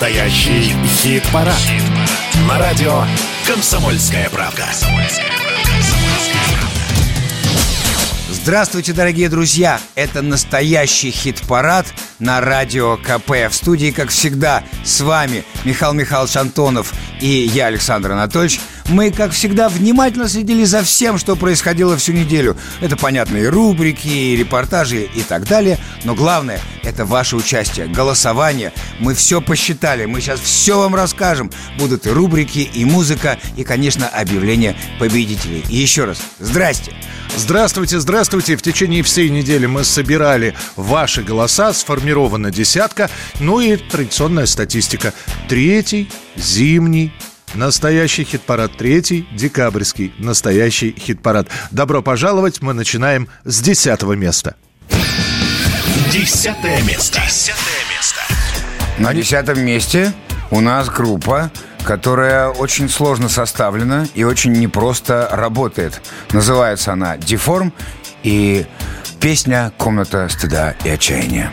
Настоящий хит-парад. Хит На радио «Комсомольская правда». Здравствуйте, дорогие друзья! Это настоящий хит-парад на радио КП. В студии, как всегда, с вами Михаил Михайлович Антонов и я, Александр Анатольевич. Мы, как всегда, внимательно следили за всем, что происходило всю неделю. Это, понятно, и рубрики, и репортажи и так далее. Но главное – это ваше участие, голосование. Мы все посчитали, мы сейчас все вам расскажем. Будут и рубрики, и музыка, и, конечно, объявление победителей. И еще раз, здрасте! Здравствуйте, здравствуйте. В течение всей недели мы собирали ваши голоса, сформирована десятка, ну и традиционная статистика. Третий зимний Настоящий хит-парад третий, декабрьский, настоящий хит-парад. Добро пожаловать, мы начинаем с десятого места. Десятое место. Десятое место. На десятом месте у нас группа, которая очень сложно составлена и очень непросто работает. Называется она «Деформ» и песня «Комната стыда и отчаяния».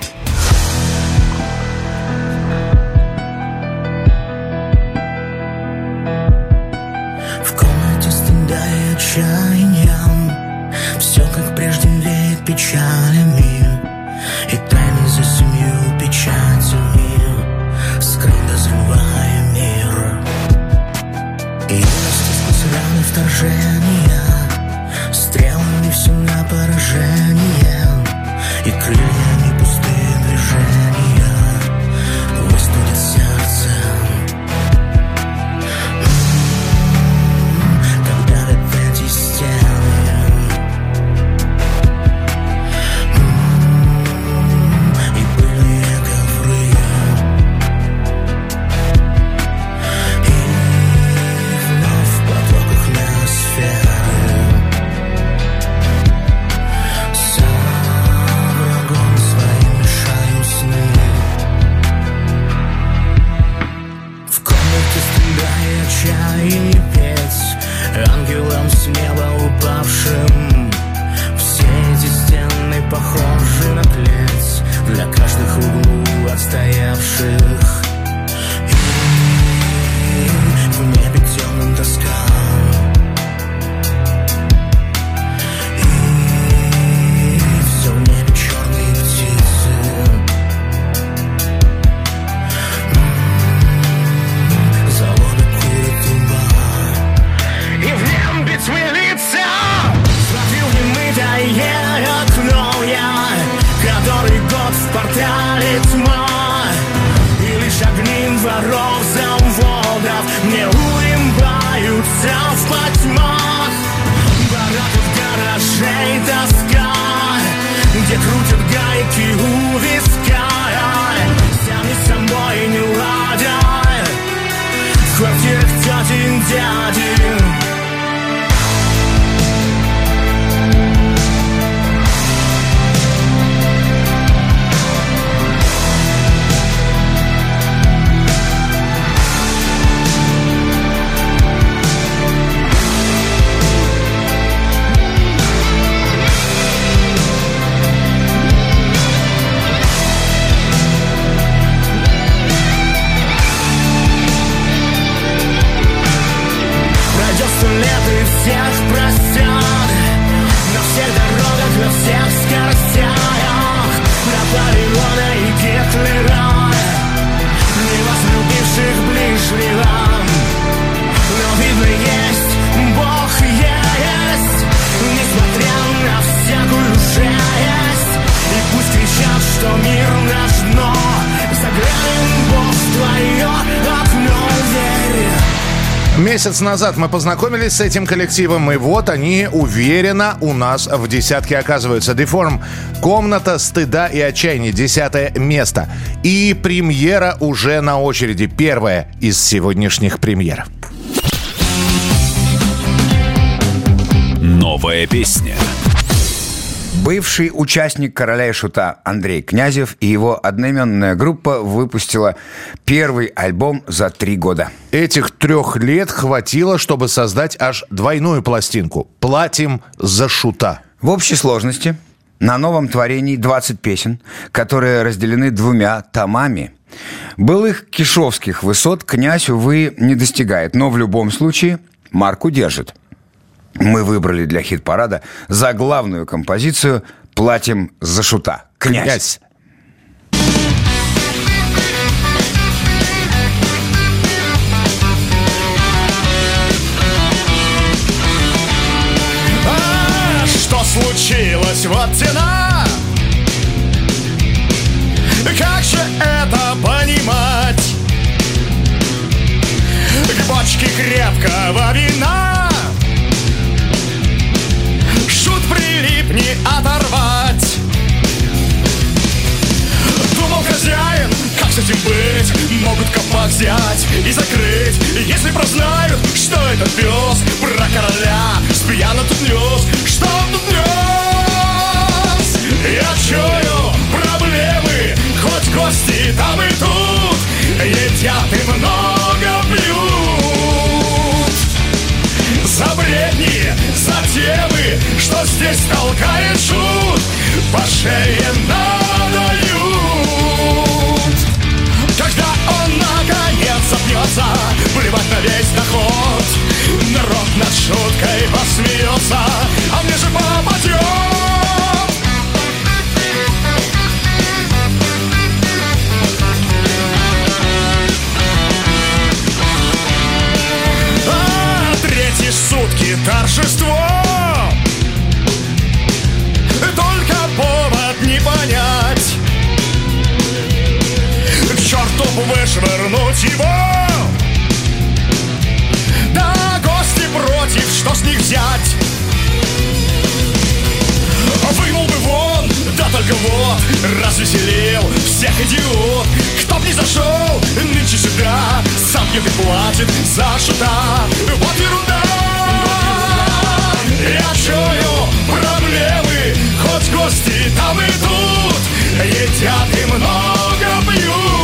Назад мы познакомились с этим коллективом, и вот они уверенно у нас в десятке оказываются. Деформ «Комната стыда и отчаяния», десятое место. И премьера уже на очереди, первая из сегодняшних премьер. Новая песня. Бывший участник «Короля и шута» Андрей Князев и его одноименная группа выпустила первый альбом за три года. Этих трех лет хватило, чтобы создать аж двойную пластинку «Платим за шута». В общей сложности на новом творении 20 песен, которые разделены двумя томами. Былых кишовских высот князь, увы, не достигает, но в любом случае марку держит. Мы выбрали для хит-парада за главную композицию «Платим за шута». Князь. Крепкого вина. Шут прилип не оторвать. Думал хозяин, как с этим быть? Могут копак взять и закрыть. Если прознают, что этот пес Про короля спьяно тут нес. Что он тут нес? Я чую проблемы Хоть гости там и тут. Едят и много темы Что здесь толкает шут По шее надают. Когда он наконец запнется Плевать на весь доход Народ над шуткой посмеется А мне же попадет. Сутки торжество вышвырнуть его. Да, гости против, что с них взять? Вынул бы вон, да только вот Развеселил всех идиот. Кто б не зашел нынче сюда Сам пьет платит за шута. Вот ерунда! Я чую проблемы Хоть гости там и тут. Едят и много пьют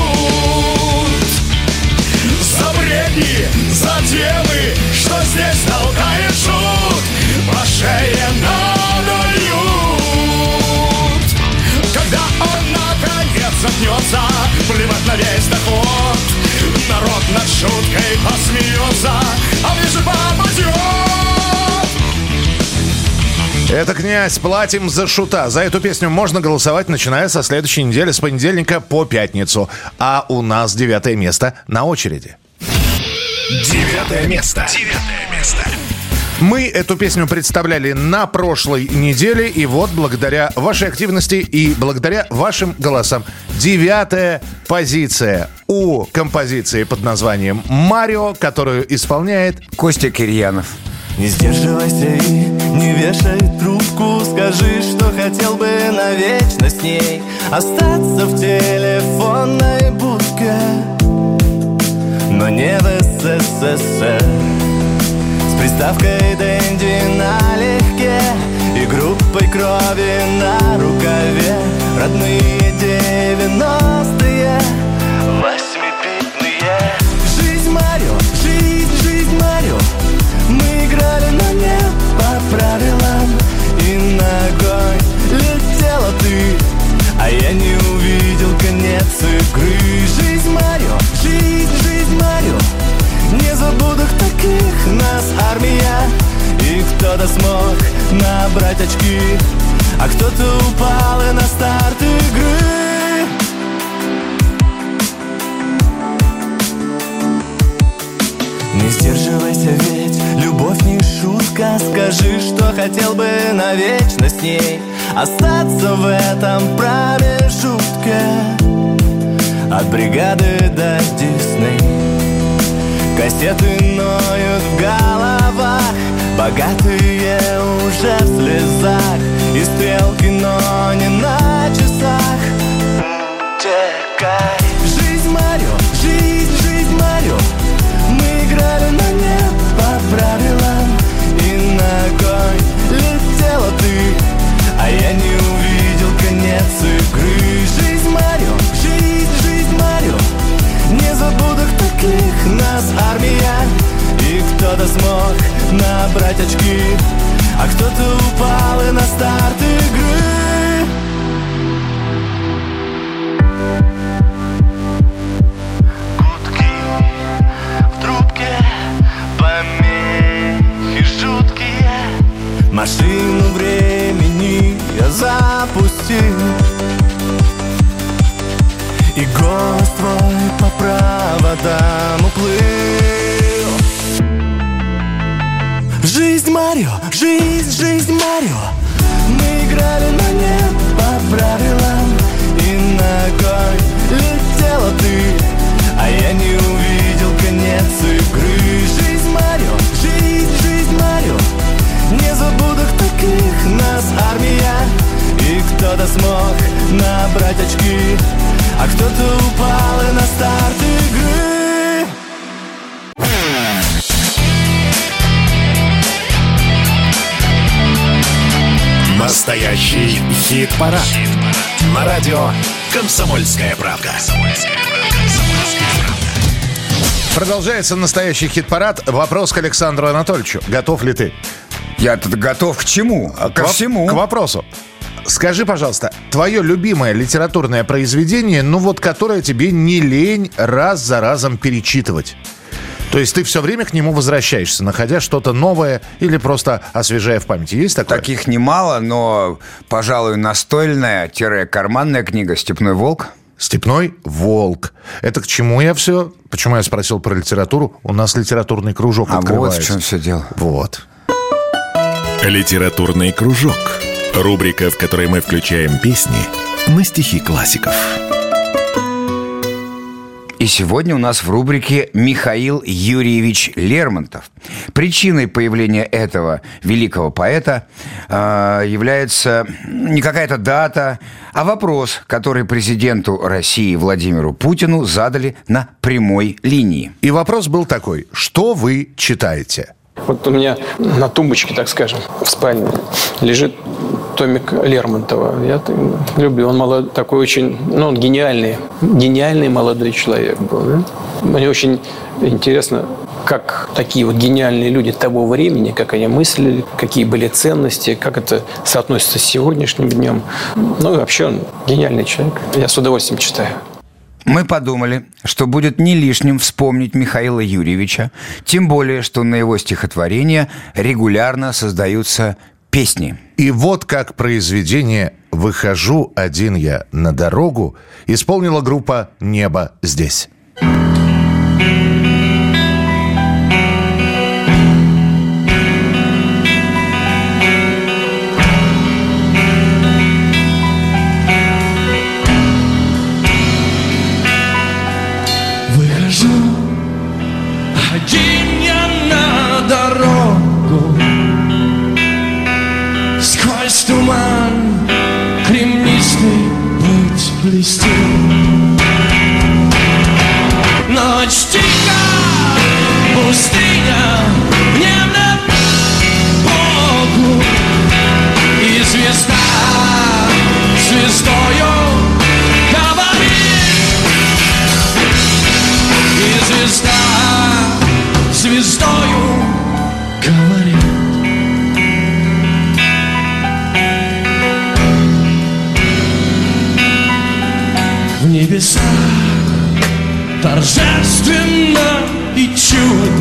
бредни За темы, что здесь толкает шут По шее надают Когда он наконец запнется Плевать на весь Народ над шуткой посмеется А мне же попадет это «Князь». Платим за шута. За эту песню можно голосовать, начиная со следующей недели, с понедельника по пятницу. А у нас девятое место на очереди. Девятое место. Девятое место. Мы эту песню представляли на прошлой неделе, и вот благодаря вашей активности и благодаря вашим голосам девятая позиция у композиции под названием «Марио», которую исполняет Костя Кирьянов. Не сдерживайся и не вешай трубку. Скажи, что хотел бы навечно с ней Остаться в телефонной будке. Но не в СССР. С приставкой Дэнди налегке И группой крови на рукаве. Родные девяностые Восьмипитные Жизнь Марио, правилам И на огонь летела ты. А я не увидел конец игры. Жизнь Марио, жизнь, жизнь Марио. Не забуду таких нас армия. И кто-то смог набрать очки. А кто-то упал и на старт игры. Не сдерживайся, ведь шутка Скажи, что хотел бы навечно с ней Остаться в этом промежутке От бригады до Дисней. Кассеты ноют в головах Богатые уже в слезах. И стрелки, но не на Кто-то смог набрать очки. А кто-то упал и на старт игры. Машину времени я запустил. И голос твой по проводам уплыл. Марио, жизнь, жизнь Марио. Мы играли, но не по правилам. И ногой летела ты. А я не увидел конец игры. Жизнь Марио, жизнь, жизнь Марио. Не забуду таких нас армия. И кто-то смог набрать очки. А кто-то упал и на старт игры Настоящий хит-парад. На радио «Комсомольская правда». Продолжается настоящий хит-парад. Вопрос к Александру Анатольевичу. Готов ли ты? Я тут готов к чему? А Ко к всему. К вопросу. Скажи, пожалуйста, твое любимое литературное произведение, ну вот которое тебе не лень раз за разом перечитывать? То есть ты все время к нему возвращаешься, находя что-то новое или просто освежая в памяти. Есть такое? Таких немало, но, пожалуй, настольная-карманная книга «Степной волк». Степной волк. Это к чему я все? Почему я спросил про литературу? У нас литературный кружок А вот в открывается. чем все дело. Вот. Литературный кружок. Рубрика, в которой мы включаем песни на стихи классиков. И сегодня у нас в рубрике Михаил Юрьевич Лермонтов. Причиной появления этого великого поэта э, является не какая-то дата, а вопрос, который президенту России Владимиру Путину задали на прямой линии. И вопрос был такой. Что вы читаете? Вот у меня на тумбочке, так скажем, в спальне лежит томик Лермонтова. Я люблю. Он молод, такой очень, ну, он гениальный, гениальный молодой человек был. да. Мне очень интересно, как такие вот гениальные люди того времени, как они мыслили, какие были ценности, как это соотносится с сегодняшним днем. Ну и вообще он гениальный человек. Я с удовольствием читаю. Мы подумали, что будет не лишним вспомнить Михаила Юрьевича, тем более, что на его стихотворения регулярно создаются песни. И вот как произведение «Выхожу один я на дорогу» исполнила группа «Небо здесь». И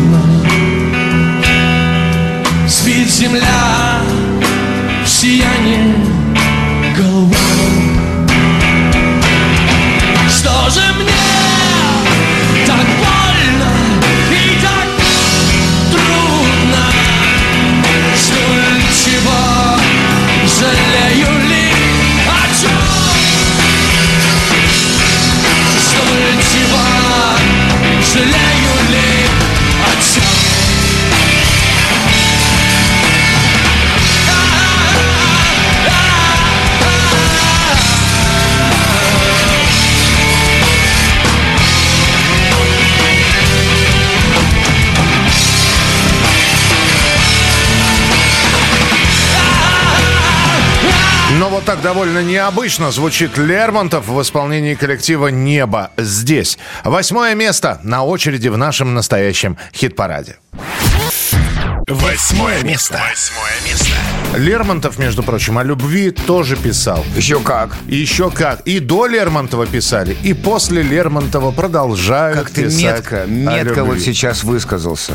довольно необычно звучит Лермонтов в исполнении коллектива «Небо здесь». Восьмое место на очереди в нашем настоящем хит-параде. Восьмое место. Восьмое место. Лермонтов, между прочим, о любви тоже писал. Еще как. Еще как. И до Лермонтова писали, и после Лермонтова продолжают Как ты писать метко, о метко любви. вот сейчас высказался.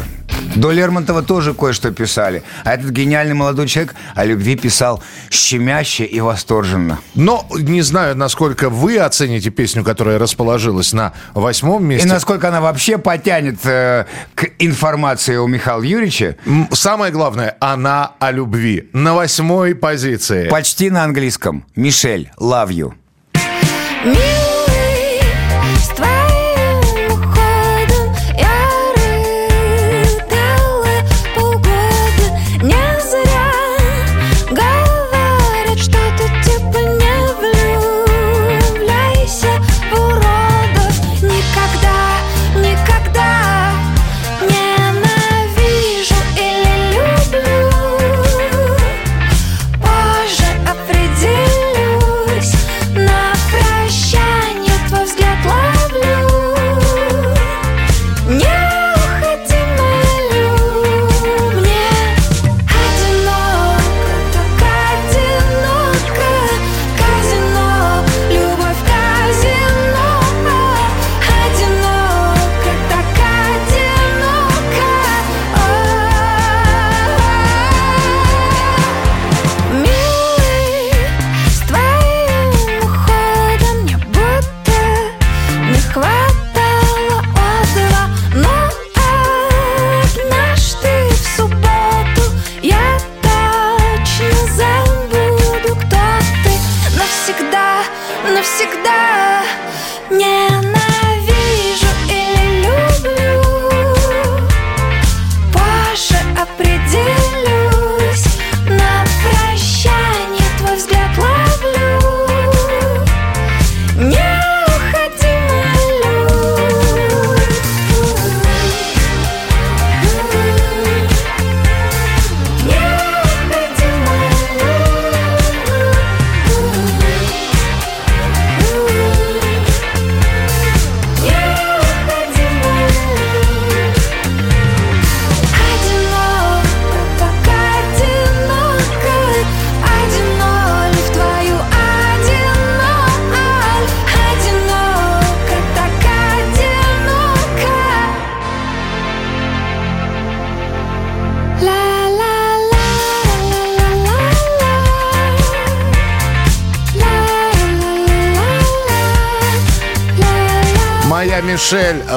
До Лермонтова тоже кое-что писали. А этот гениальный молодой человек о любви писал щемяще и восторженно. Но не знаю, насколько вы оцените песню, которая расположилась на восьмом месте. И насколько она вообще потянет э, к информации у Михаила Юрьевича. Самое главное, она о любви. На восьмой позиции. Почти на английском. Мишель, love you.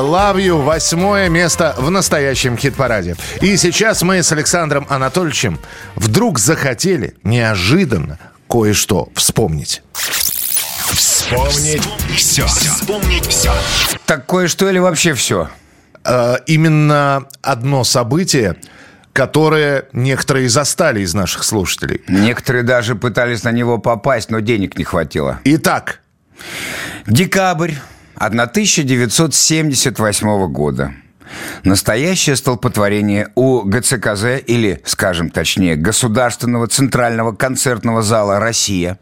Love You, восьмое место в настоящем хит-параде. И сейчас мы с Александром Анатольевичем вдруг захотели неожиданно кое-что вспомнить. Вспомнить все. Вспомнить все. Так кое-что или вообще все? Э, именно одно событие, которое некоторые застали из наших слушателей. Некоторые даже пытались на него попасть, но денег не хватило. Итак, Декабрь 1978 года. Настоящее столпотворение у ГЦКЗ, или, скажем точнее, Государственного центрального концертного зала «Россия».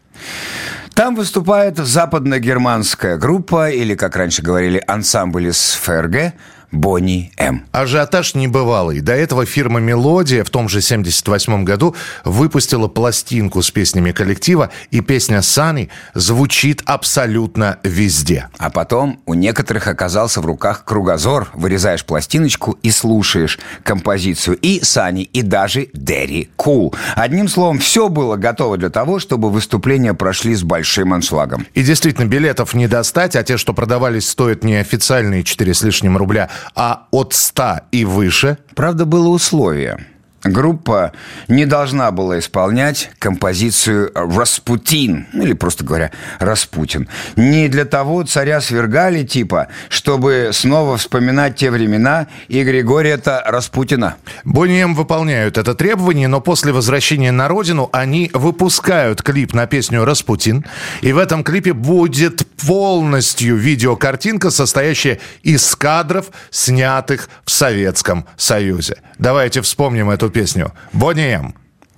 Там выступает западногерманская группа, или, как раньше говорили, ансамбль из ФРГ «Бонни М». ажиотаж небывалый. До этого фирма «Мелодия» в том же 78 году выпустила пластинку с песнями коллектива, и песня «Сани» звучит абсолютно везде. А потом у некоторых оказался в руках кругозор. Вырезаешь пластиночку и слушаешь композицию и Сани, и даже Дэри Кул. Одним словом, все было готово для того, чтобы выступления прошли с большим аншлагом. И действительно, билетов не достать, а те, что продавались, стоят не официальные 4 с лишним рубля, а от 100 и выше. Правда, было условие. Группа не должна была исполнять композицию «Распутин», или, просто говоря, «Распутин». Не для того царя свергали, типа, чтобы снова вспоминать те времена и Григория-то Распутина. Бонни выполняют это требование, но после возвращения на родину они выпускают клип на песню «Распутин». И в этом клипе будет полностью видеокартинка, состоящая из кадров, снятых в Советском Союзе. Давайте вспомним эту песню. Бонни М.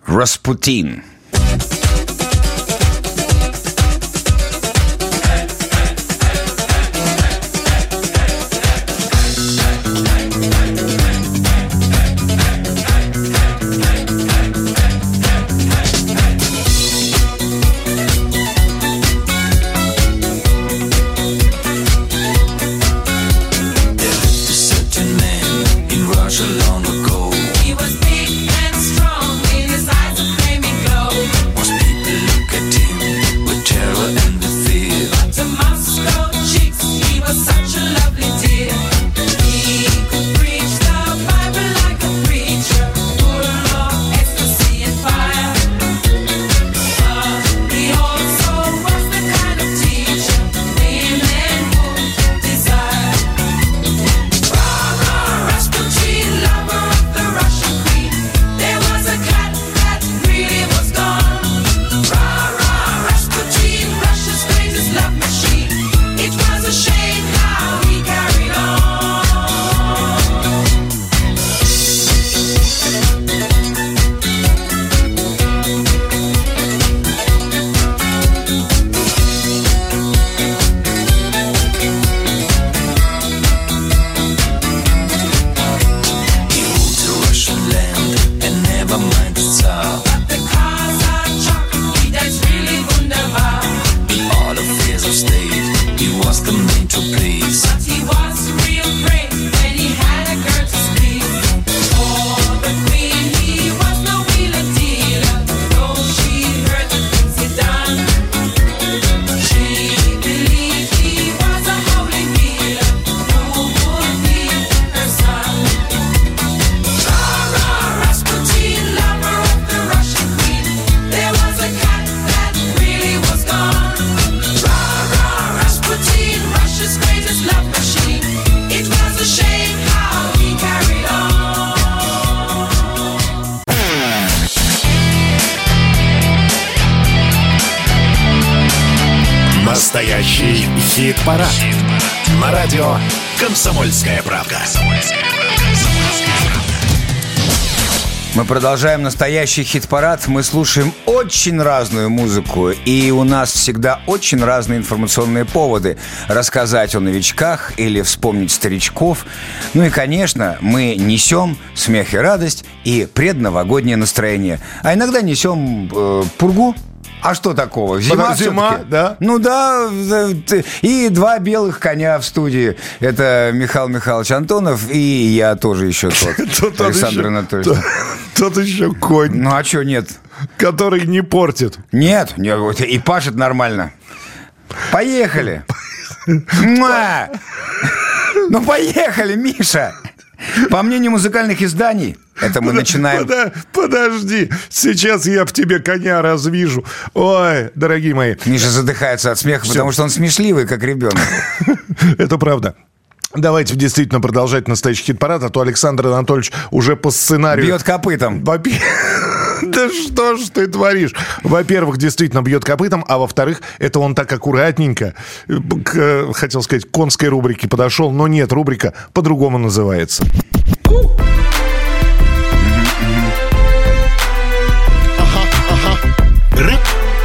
«Распутин». Хит-парад. На радио «Комсомольская правда». Мы продолжаем настоящий хит-парад. Мы слушаем очень разную музыку. И у нас всегда очень разные информационные поводы. Рассказать о новичках или вспомнить старичков. Ну и, конечно, мы несем смех и радость и предновогоднее настроение. А иногда несем э, пургу. А что такого? Зима, зима, да? Ну да, ты- и два белых коня в студии. Это Михаил Михайлович Антонов и я тоже еще тот, Александр Анатольевич. Тот еще конь, Ну а что нет? который не портит. Нет, и пашет нормально. Поехали. Ну поехали, Миша. По мнению музыкальных изданий, это мы начинаем... Подожди, сейчас я в тебе коня развижу. Ой, дорогие мои, Миша задыхается от смеха, потому что он смешливый, как ребенок. это правда. Давайте действительно продолжать настоящий хит-парад, а то Александр Анатольевич уже по сценарию... Бьет копытом. Да что ж ты творишь? Во-первых, действительно бьет копытом, а во-вторых, это он так аккуратненько э, к, хотел сказать, к конской рубрике подошел, но нет, рубрика по-другому называется.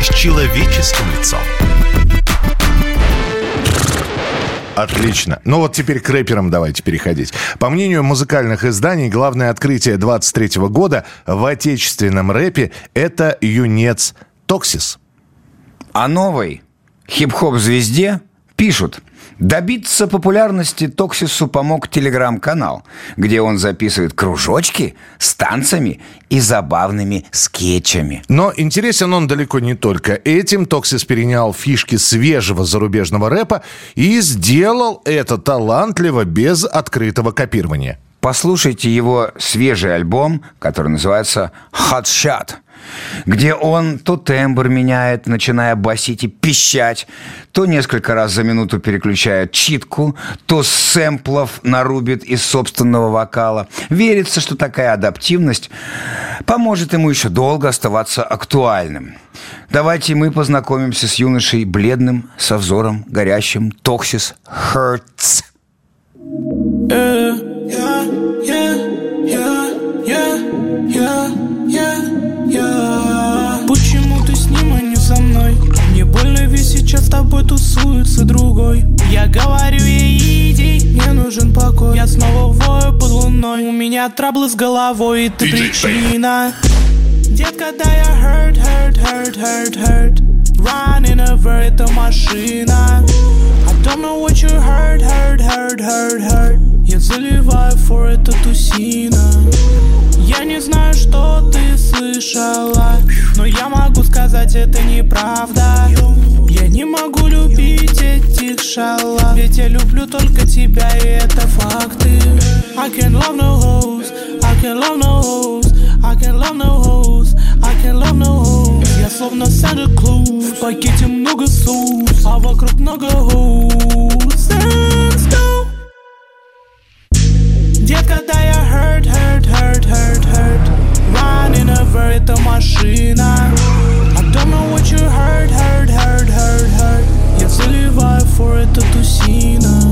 С человеческим лицом. Отлично. Ну вот теперь к рэперам давайте переходить. По мнению музыкальных изданий, главное открытие 23 года в отечественном рэпе – это юнец Токсис. О новой хип-хоп-звезде пишут. Добиться популярности Токсису помог телеграм-канал, где он записывает кружочки с танцами и забавными скетчами. Но интересен он далеко не только этим. Токсис перенял фишки свежего зарубежного рэпа и сделал это талантливо, без открытого копирования. Послушайте его свежий альбом, который называется Hot Shot, где он то тембр меняет, начиная басить и пищать, то несколько раз за минуту переключает читку, то сэмплов нарубит из собственного вокала. Верится, что такая адаптивность поможет ему еще долго оставаться актуальным. Давайте мы познакомимся с юношей бледным, со взором горящим, Токсис Hurts. Почему ты с ним, а не со мной? Мне больно, ведь сейчас с тобой тусуется другой. Я говорю ей, иди, мне нужен покой Я снова вою под луной. У меня траблы с головой, и ты причина. Детка, да я hurt, hurt, hurt, hurt, hurt. Running over, это машина. I don't know what you hurt, hurt, hurt, hurt, hurt Я заливаю for это тусина. Я не знаю, что ты слышала Но я могу сказать, это неправда. Я не могу любить этих шалав Ведь я люблю только тебя, и это факты. I can love no hoes I can love no hoes I can love no hoes I can love no hoes. Я словно Santa Claus В пакете много соус А вокруг много hoes Детка, да я hurt, hurt, hurt, hurt, hurt Running over, это машина I don't know what you hurt, hurt, hurt, hurt, hurt Я заливаю for это тусина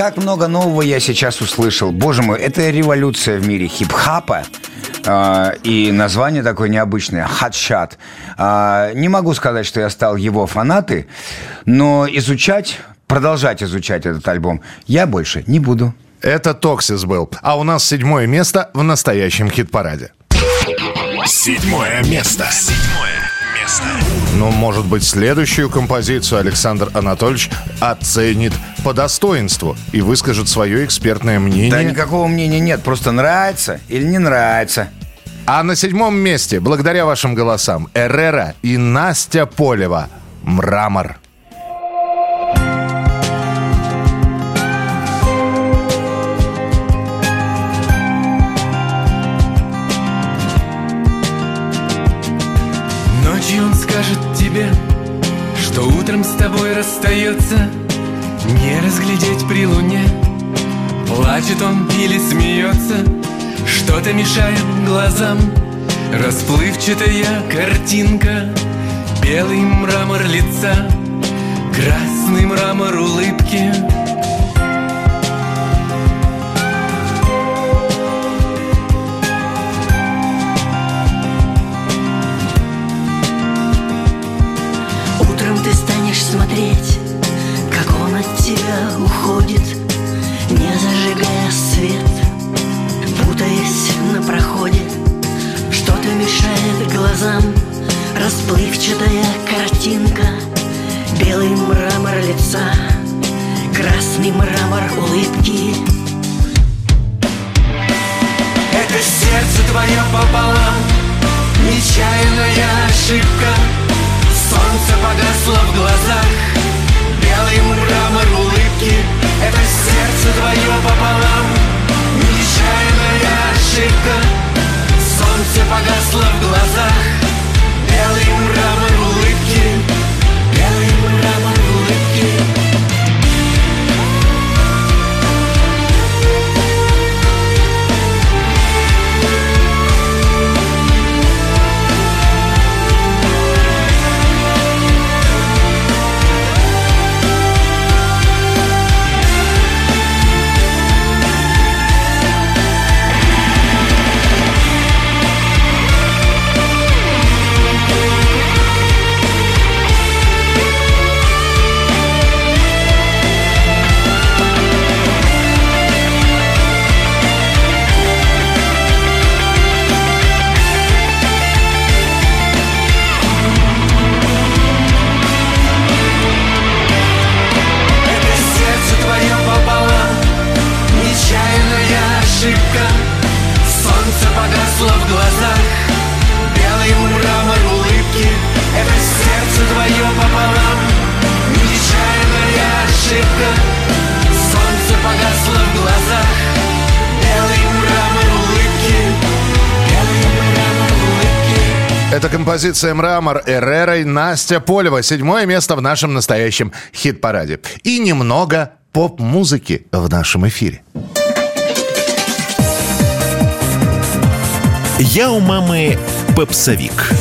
Как много нового я сейчас услышал. Боже мой, это революция в мире хип-хапа. А, и название такое необычное Shot. А, не могу сказать, что я стал его фанаты, но изучать, продолжать изучать этот альбом я больше не буду. Это Токсис был. А у нас седьмое место в настоящем хит-параде. Седьмое место. Седьмое место. Ну, может быть, следующую композицию Александр Анатольевич оценит по достоинству и выскажет свое экспертное мнение. Да никакого мнения нет, просто нравится или не нравится. А на седьмом месте, благодаря вашим голосам, Эррера и Настя Полева «Мрамор». Скажет тебе, что утром с тобой расстается. Не разглядеть при луне Плачет он или смеется. Что Что-то мешает глазам Расплывчатая картинка. Белый мрамор лица Красный мрамор улыбки смотреть, как он от тебя уходит, не зажигая свет, путаясь на проходе. Что-то мешает глазам, расплывчатая картинка, белый мрамор лица, красный мрамор улыбки. Это сердце твое пополам Нечаянная ошибка Солнце погасло в глазах. Белый мрамор улыбки. Это сердце твое пополам. Нечаянная ошибка. Солнце погасло в глазах. Белый мрамор улыбки. Белый мрамор улыбки ошибка Солнце погасло в глазах Белый мрамор Это композиция «Мрамор» Эрерой Настя Полева. Седьмое место в нашем настоящем хит-параде. И немного поп-музыки в нашем эфире. Я у мамы попсовик.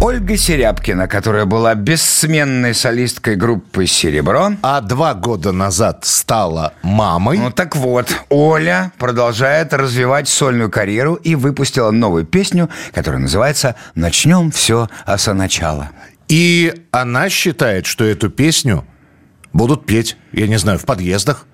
Ольга Серябкина, которая была бессменной солисткой группы «Серебро». А два года назад стала мамой. Ну так вот, Оля продолжает развивать сольную карьеру и выпустила новую песню, которая называется «Начнем все со начала». И она считает, что эту песню будут петь, я не знаю, в подъездах,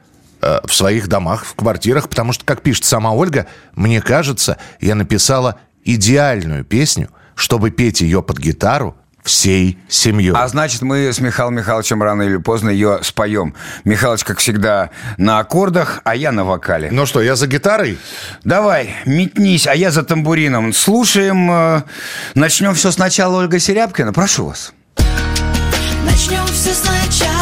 э, в своих домах, в квартирах, потому что, как пишет сама Ольга, мне кажется, я написала идеальную песню, чтобы петь ее под гитару всей семьей. А значит, мы с Михаилом Михайловичем рано или поздно ее споем. Михалыч, как всегда, на аккордах, а я на вокале. Ну что, я за гитарой? Давай, метнись, а я за тамбурином. Слушаем, э, начнем все сначала, Ольга Серябкина. Прошу вас. Начнем все сначала,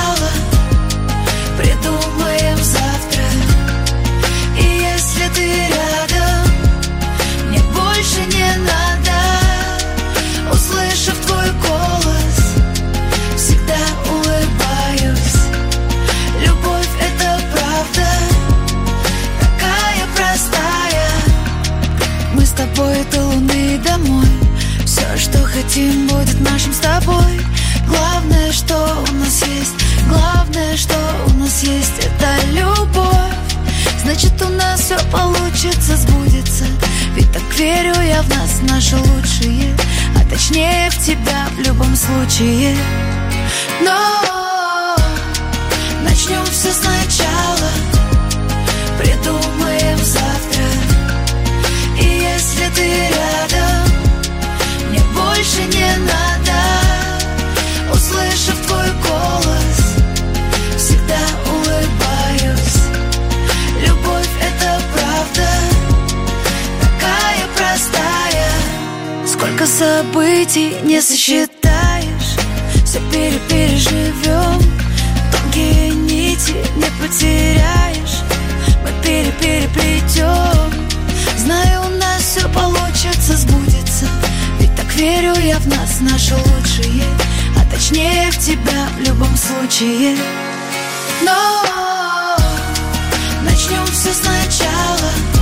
хотим, будет нашим с тобой. Главное, что у нас есть, главное, что у нас есть, это любовь. Значит, у нас все получится, сбудется. Ведь так верю я в нас, наши лучшие, а точнее в тебя в любом случае. Но начнем все сначала, событий не сосчитаешь. Все перепереживем Тонкие нити не потеряешь. Мы перепереплетем Знаю, у нас все получится, сбудется. Ведь так верю я в нас, наши лучшие А точнее в тебя в любом случае. Но начнем все сначала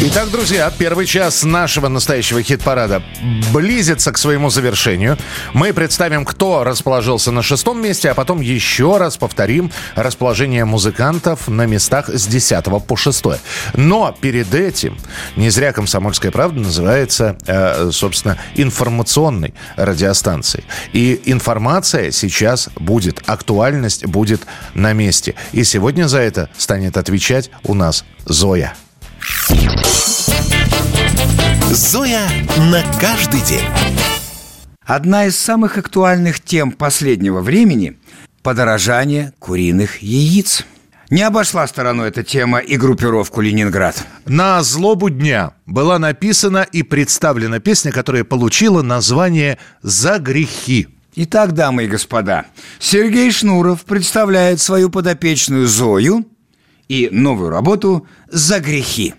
Итак, друзья, первый час нашего настоящего хит-парада близится к своему завершению. Мы представим, кто расположился на шестом месте, а потом еще раз повторим расположение музыкантов на местах с 10 по 6. Но перед этим не зря «Комсомольская правда» называется, э, собственно, информационной радиостанцией. И информация сейчас будет, актуальность будет на месте. И сегодня за это станет отвечать у нас Зоя. Зоя на каждый день. Одна из самых актуальных тем последнего времени – подорожание куриных яиц. Не обошла стороной эта тема и группировку «Ленинград». На злобу дня была написана и представлена песня, которая получила название «За грехи». Итак, дамы и господа, Сергей Шнуров представляет свою подопечную Зою и новую работу «За грехи».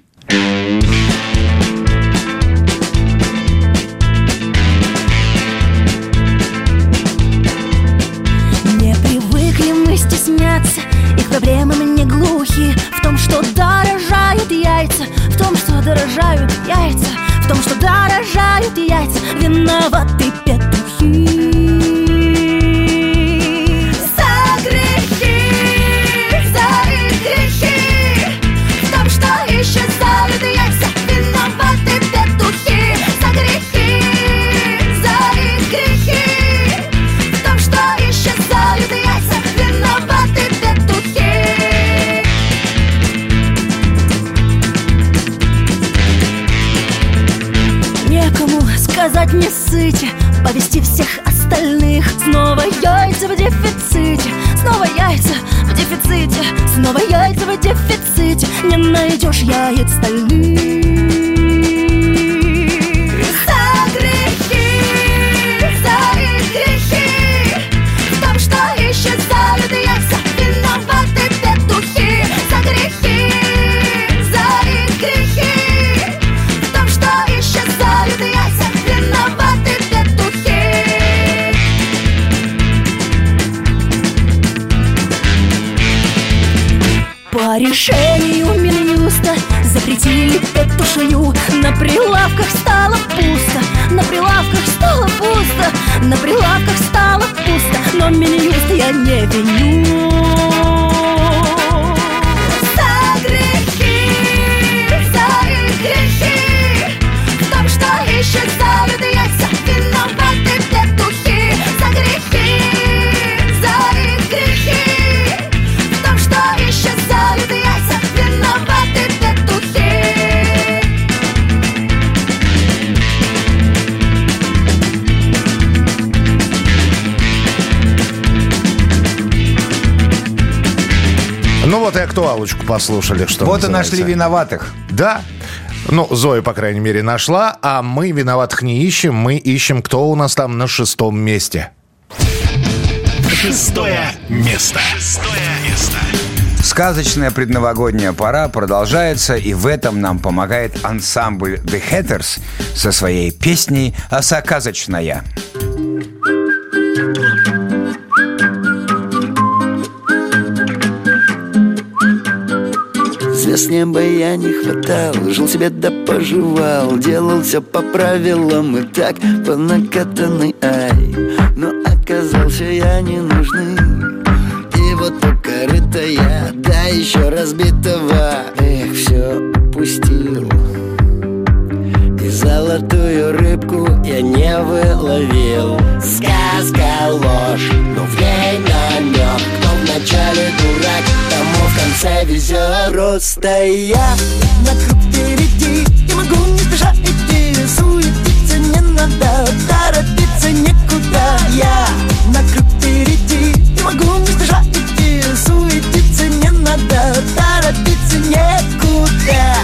На прилавках стало пусто, но Минюст я не виню актуалочку послушали, что Вот и называется. нашли виноватых. Да. Ну, Зоя, по крайней мере, нашла, а мы виноватых не ищем, мы ищем, кто у нас там на шестом месте. Шестое место. Шестое место. Сказочная предновогодняя пора продолжается, и в этом нам помогает ансамбль The Hatters со своей песней «Осаказочная». Звезд неба я не хватал Жил себе да поживал Делал все по правилам И так по накатанной ай. Но оказался я не нужный И вот у корыта я Да еще разбитого. Эх, все упустил И золотую рыбку я не выловил. Сказка ложь, но в ней намек вначале дурак, тому в конце везет. Просто я на круг впереди Не могу не спеша идти Суетиться не надо, торопиться некуда. Я на круг впереди Не могу не спеша идти Суетиться не надо, торопиться некуда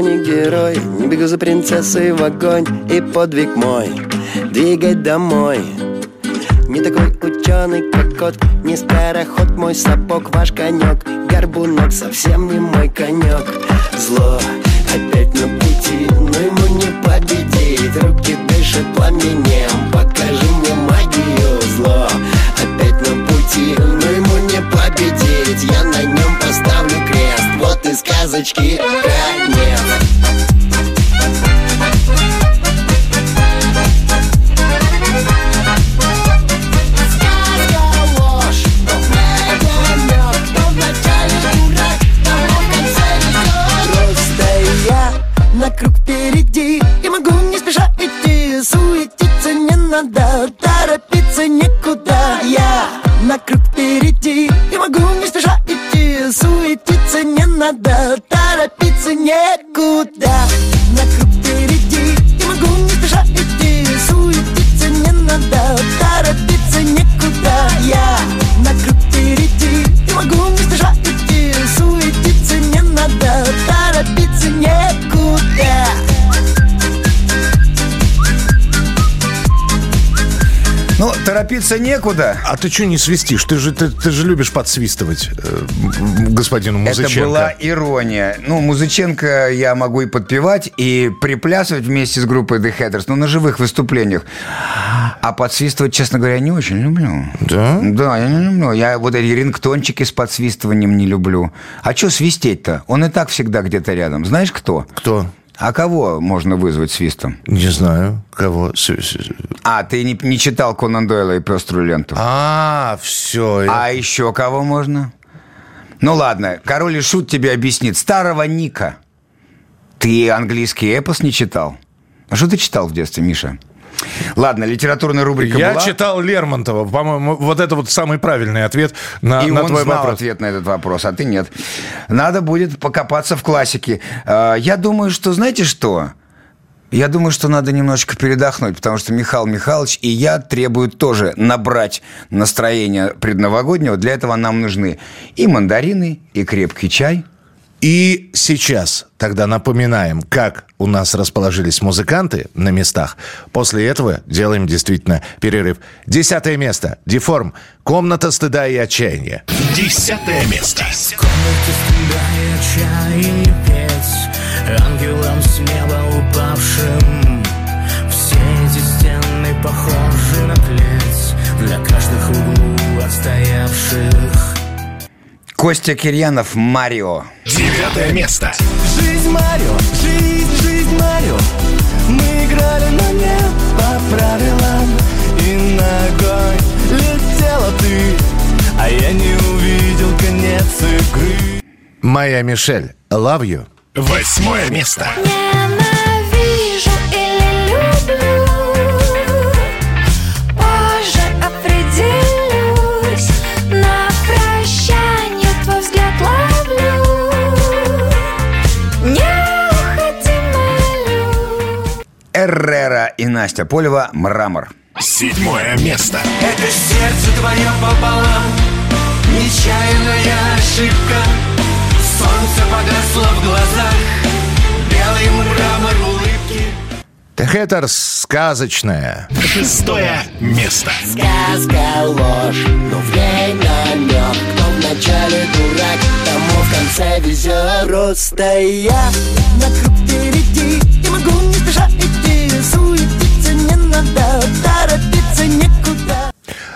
не герой. Не бегу за принцессой в огонь И подвиг мой Двигать домой. Не такой ученый кокот Не скороход мой сапог, ваш конек Горбунок совсем не мой конек Зло опять на пути, но ему не победить. Руки дышат пламенем, и сказочки. Конец торопиться некуда. А ты что не свистишь? Ты же, ты, ты же любишь подсвистывать э, господину Музыченко. Это была ирония. Ну, Музыченко я могу и подпевать, и приплясывать вместе с группой The Hatters, но на живых выступлениях. А подсвистывать, честно говоря, не очень люблю. Да? Да, я не люблю. Я вот эти рингтончики с подсвистыванием не люблю. А что свистеть-то? Он и так всегда где-то рядом. Знаешь, кто? Кто? А кого можно вызвать свистом? Не знаю. Кого? А, ты не, не читал Конан Дойла и пеструю ленту? А, все. А еще кого можно? Ну ладно, король и шут тебе объяснит. Старого Ника. Ты английский эпос не читал? А что ты читал в детстве, Миша? Ладно, литературная рубрика Я была. читал Лермонтова. По-моему, вот это вот самый правильный ответ на, и на он твой знал вопрос. ответ на этот вопрос, а ты нет. Надо будет покопаться в классике. Э, Я думаю, что, знаете что? Я думаю, что надо немножечко передохнуть, потому что Михаил Михайлович и я требуют тоже набрать настроение предновогоднего. Для этого нам нужны и мандарины, и крепкий чай. И сейчас тогда напоминаем, как у нас расположились музыканты на местах. После этого делаем действительно перерыв. Десятое место. Деформ. Комната стыда и отчаяния. Десятое место. петь Ангелам с неба упавшим Все эти стены похожи на клеть Для каждых углу отстоявших Костя Кирьянов, Марио. Девятое место. Жизнь Марио, жизнь, жизнь Марио Мы играли, но не по правилам И на огонь летела ты А я не увидел конец игры Моя Мишель. Love you. Восьмое место. Ненавижу Эррера и Настя Полева, Мрамор. Седьмое место. Это сердце твое пополам Нечаянная ошибка Солнце погасло в глазах Белый мрамор улыбки Hatters сказочная. Шестое место. Сказка ложь, но в ней намек Кто вначале дурак, тому в конце везет Просто я на круг впереди надо, торопиться некуда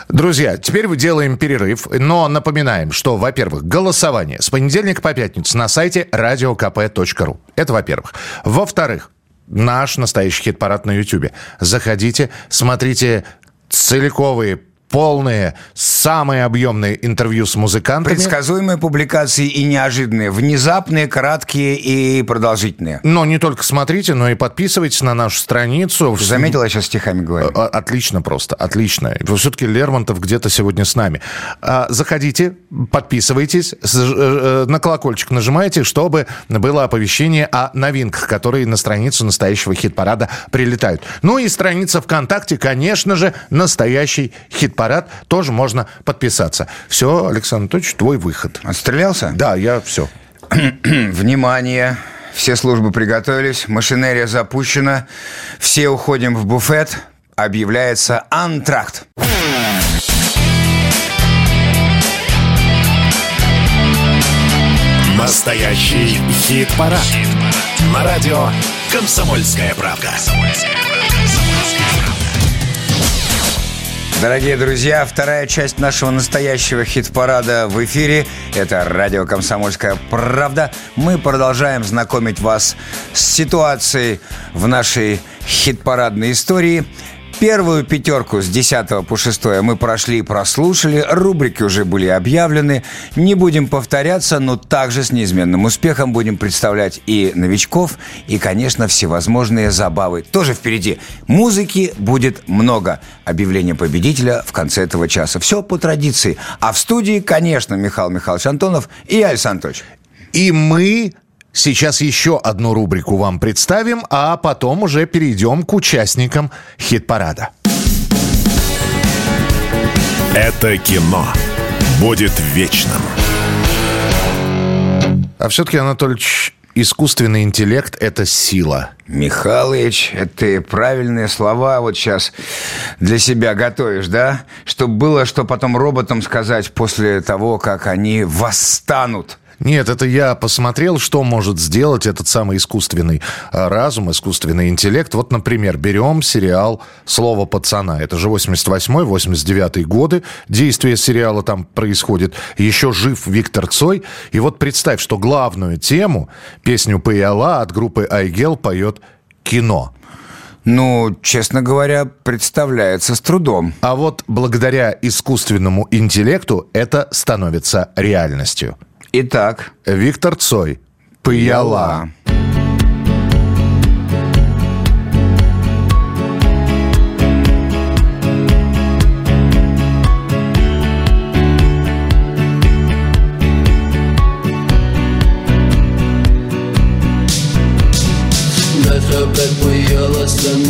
Друзья, теперь мы делаем перерыв, но напоминаем, что, во-первых, голосование с понедельника по пятницу на сайте radiokp.ru. Это во-первых. Во-вторых, наш настоящий хит-парад на YouTube. Заходите, смотрите целиковые, полные, самые объемные интервью с музыкантами. Предсказуемые публикации и неожиданные. Внезапные, краткие и продолжительные. Но не только смотрите, но и подписывайтесь на нашу страницу. Ты заметил, я сейчас стихами говорю? Отлично просто, отлично. Все-таки Лермонтов где-то сегодня с нами. А, Заходите, подписывайтесь, э, э, на колокольчик нажимайте, чтобы было оповещение о новинках, которые на страницу настоящего хит-парада прилетают. Ну и страница ВКонтакте, конечно же, настоящий парад, тоже можно подписаться. Все, Александр Анатольевич, твой выход. Отстрелялся? Да, я все. Внимание! Все службы приготовились, машинерия запущена, все уходим в буфет, объявляется антракт. Настоящий хит-парад. хит На радио «Комсомольская правка». «Комсомольская правка». Дорогие друзья, вторая часть нашего настоящего хит-парада в эфире. Это радио «Комсомольская правда». Мы продолжаем знакомить вас с ситуацией в нашей хит-парадной истории. Первую пятерку с 10 по 6 мы прошли и прослушали. Рубрики уже были объявлены. Не будем повторяться, но также с неизменным успехом будем представлять и новичков, и, конечно, всевозможные забавы. Тоже впереди. Музыки будет много. Объявление победителя в конце этого часа. Все по традиции. А в студии, конечно, Михаил Михайлович Антонов и я, Александр Анатольевич. И мы сейчас еще одну рубрику вам представим, а потом уже перейдем к участникам хит-парада. Это кино будет вечным. А все-таки, Анатольевич, искусственный интеллект – это сила. Михалыч, это правильные слова вот сейчас для себя готовишь, да? Чтобы было что потом роботам сказать после того, как они восстанут. Нет, это я посмотрел, что может сделать этот самый искусственный а, разум, искусственный интеллект. Вот, например, берем сериал «Слово пацана». Это же 88-89 годы. Действие сериала там происходит. Еще жив Виктор Цой. И вот представь, что главную тему, песню «Паяла» от группы «Айгел» поет кино. Ну, честно говоря, представляется с трудом. А вот благодаря искусственному интеллекту это становится реальностью. Итак, Виктор Цой. Паяла. Мәхәббәт пыяласын,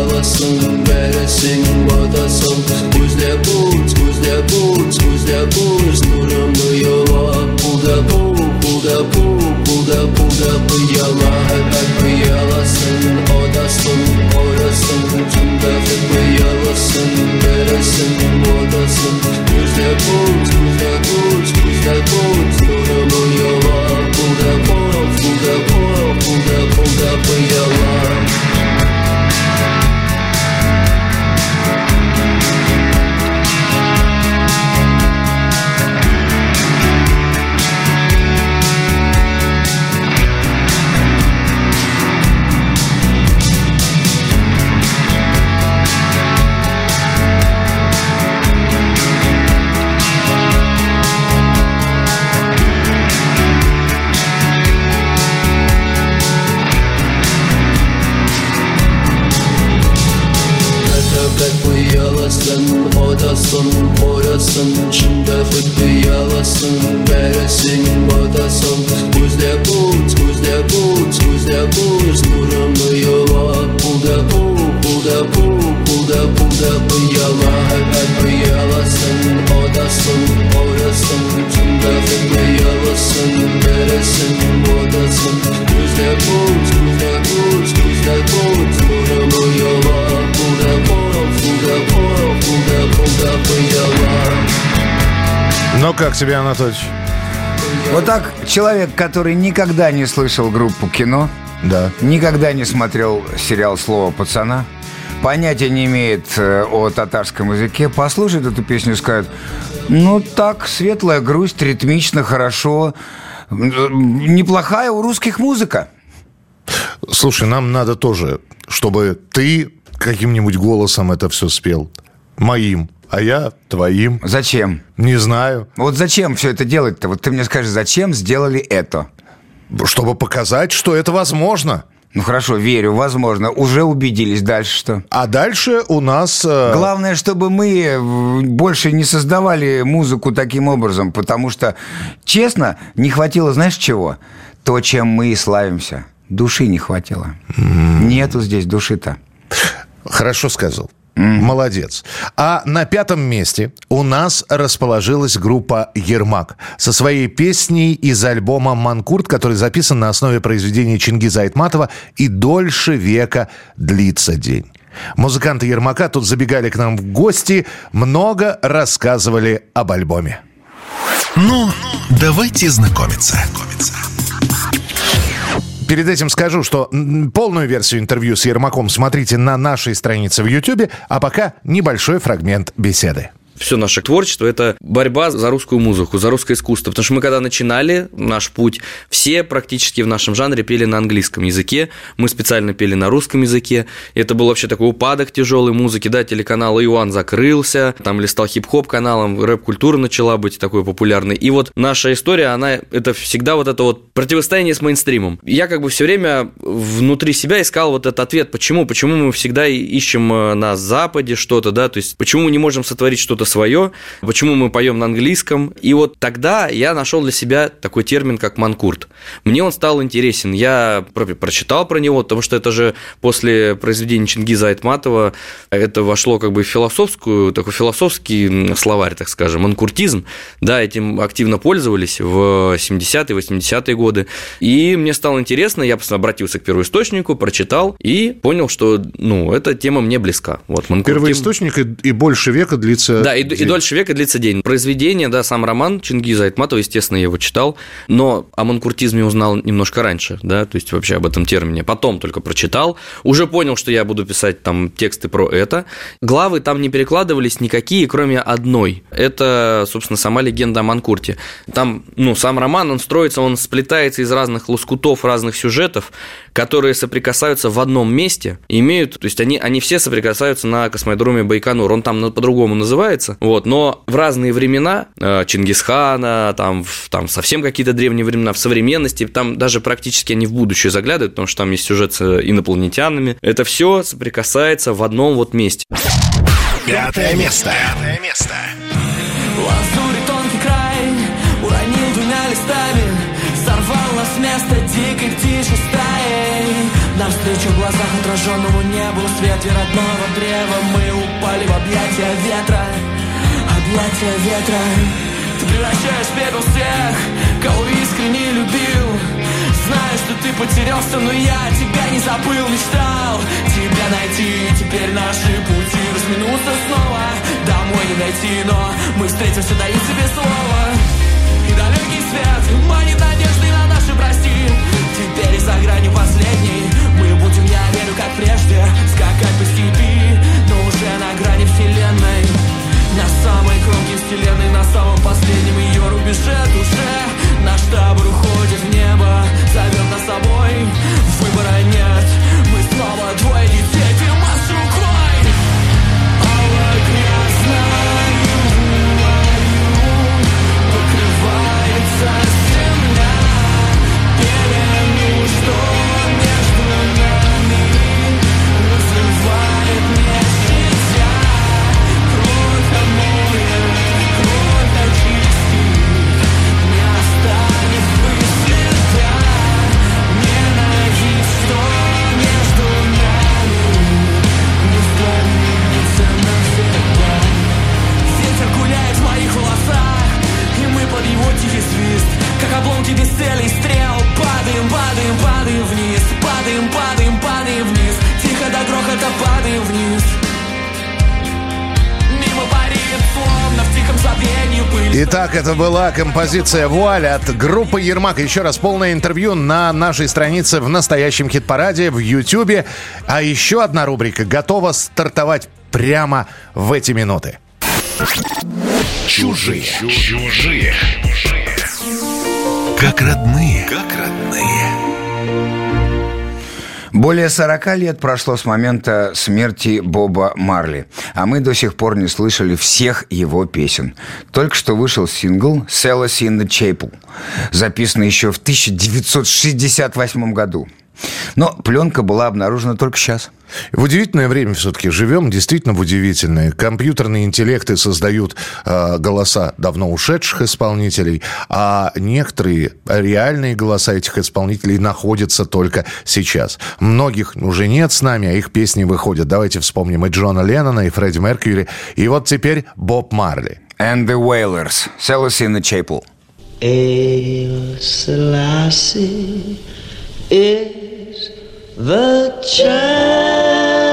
alasın veresin badasın. Kuzde buz, kuzde buz, kuzde buz. Nurum yola Buda bu, buda bu, buda buda bu Yala. Hemen bu yalasın Odasın, orasın. Tümde bu yalasın Veresin badasın. Kuzde buz, kuzde buz, kuzde buz. Nurum yola Buda bu, buda bu, buda buda bu Olsun orasın içinde fıtı yalasın Veresin badasın. Gözde buz, gözde buz, gözde buz Nurumu yola. Bulda bu, bulda bu, bulda bulda bu yala. Hemen bu yalasın Odasın orasın içinde fıtı yalasın Veresin badasın. Gözde buz Ну как тебе, Анатольевич? вот так человек, который никогда не слышал группу кино, Да. никогда не смотрел сериал «Слово пацана», понятия не имеет э, о татарском языке, послушает эту песню и скажет, ну так, светлая грусть, ритмично, хорошо, М, неплохая у русских музыка. Слушай, нам надо тоже, чтобы ты каким-нибудь голосом это все спел. Моим. А я твоим. Зачем? Не знаю. Вот зачем все это делать-то? Вот ты мне скажи, зачем сделали это? Чтобы показать, что это возможно. Ну хорошо, верю, возможно. Уже убедились. Дальше что? А дальше у нас... э, Главное, чтобы мы э, больше не создавали музыку таким образом, потому что, честно, не хватило, знаешь чего? То, чем мы и славимся. Души не хватило. Нету здесь души-то. Хорошо сказал. Молодец. А на пятом месте у нас расположилась группа «Ермак» со своей песней из альбома «Манкурт», который записан на основе произведения Чингиза Айтматова «И дольше века длится день». Музыканты Ермака тут забегали к нам в гости, много рассказывали об альбоме. Ну, давайте знакомиться. Перед этим скажу, что полную версию интервью с Ермаком смотрите на нашей странице в YouTube, а пока небольшой фрагмент беседы. Все наше творчество – это борьба за русскую музыку, за русское искусство. Потому что мы когда начинали наш путь, все практически в нашем жанре пели на английском языке, мы специально пели на русском языке. И это был вообще такой упадок тяжелой музыки, да, телеканал Иоанн закрылся, там листал хип-хоп каналом, рэп-культура начала быть такой популярной. И вот наша история, она, это всегда вот это вот противостояние с мейнстримом. Я как бы все время внутри себя искал вот этот ответ, почему, почему мы всегда ищем э, на Западе что-то, да, то есть почему мы не можем сотворить что-то свое, почему мы поем на английском. И вот тогда я нашел для себя такой термин, как манкурт. Мне он стал интересен. Я про- прочитал про него, потому что это же после произведения Чингиза Айтматова это вошло как бы в философскую, такой философский словарь, так скажем, манкуртизм. Да, этим активно пользовались в 70-е, 80-е годы. И мне стало интересно, я просто обратился к первоисточнику, прочитал и понял, что, ну, эта тема мне близка. Вот, манкуртизм. Первоисточник и, и больше века длится... Да, и, и дольше века длится день. Произведение, да, сам роман Чингиза Айтматова, естественно, я его читал, но о манкуртизме узнал немножко раньше, да, то есть вообще об этом термине. Потом только прочитал, уже понял, что я буду писать там тексты про это. Главы там не перекладывались никакие, кроме одной. Это, собственно, сама легенда о Манкурте. Там, ну, сам роман, он строится, он сплетается из разных лоскутов, разных сюжетов, которые соприкасаются в одном месте, имеют, то есть они, они все соприкасаются на космодроме Байконур. Он там по-другому называется, вот, но в разные времена э, Чингисхана, там, в- там совсем какие-то древние времена, в современности, там даже практически они в будущее заглядывают, потому что там есть сюжет с инопланетянами. Это все соприкасается в одном вот месте. Пятое место. Пятое место. Лазури тонкий край Уронил двумя листами Сорвал нас с места дикой птичьей стаей Навстречу в глазах отраженному небу В свете родного древа Мы упали в объятия ветра Объятия ветра. Ты превращаешь в пепел всех Кого искренне любил. Знаю, что ты потерялся, но я тебя не забыл Мечтал тебя найти. Теперь наши пути разминутся снова. Домой не дойти, но мы встретимся, даю тебе слово. И далекий свет манит надеждой на наши прости. Теперь из-за грани последней Мы будем, я верю, как прежде Скакать по степи, но уже на грани вселенной На самой кромке вселенной На самом последнем ее рубеже душе Наш табор уходит в небо. Зовет нас собой Выбора нет. Мы снова двое детей обломки без цели и стрел Падаем, падаем, падаем вниз Падаем, падаем, падаем вниз Тихо до грохота падаем вниз Мимо парит, словно в тихом забвении пыль Итак, это была композиция «Вуаль» от группы «Ермак». Еще раз, полное интервью на нашей странице в настоящем хит-параде в Ютьюбе. А еще одна рубрика готова стартовать прямо в эти минуты. Чужие. Чужие. Как родные. Как родные. Более 40 лет прошло с момента смерти Боба Марли, а мы до сих пор не слышали всех его песен. Только что вышел сингл «Cellas in the Chapel», записанный еще в 1968 году. Но пленка была обнаружена только сейчас. В удивительное время все-таки живем, действительно в удивительное. Компьютерные интеллекты создают э, голоса давно ушедших исполнителей, а некоторые реальные голоса этих исполнителей находятся только сейчас. Многих уже нет с нами, а их песни выходят. Давайте вспомним и Джона Леннона, и Фредди Меркьюри, и вот теперь Боб Марли. And the Wailers. «Cellas in the Chapel». El Selassie The child.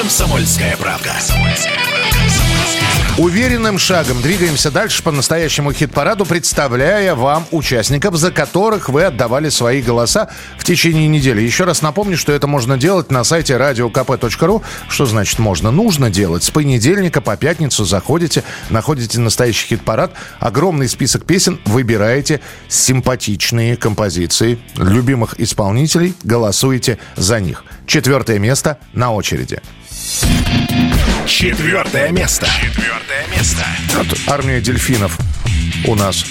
«Комсомольская правка». Уверенным шагом двигаемся дальше по настоящему хит-параду, представляя вам участников, за которых вы отдавали свои голоса в течение недели. Еще раз напомню, что это можно делать на сайте radiokp.ru. Что значит можно? Нужно делать. С понедельника по пятницу заходите, находите настоящий хит-парад, огромный список песен, выбираете симпатичные композиции любимых исполнителей, голосуете за них. Четвертое место на очереди. Четвертое место. Четвертое место. Вот армия дельфинов у нас.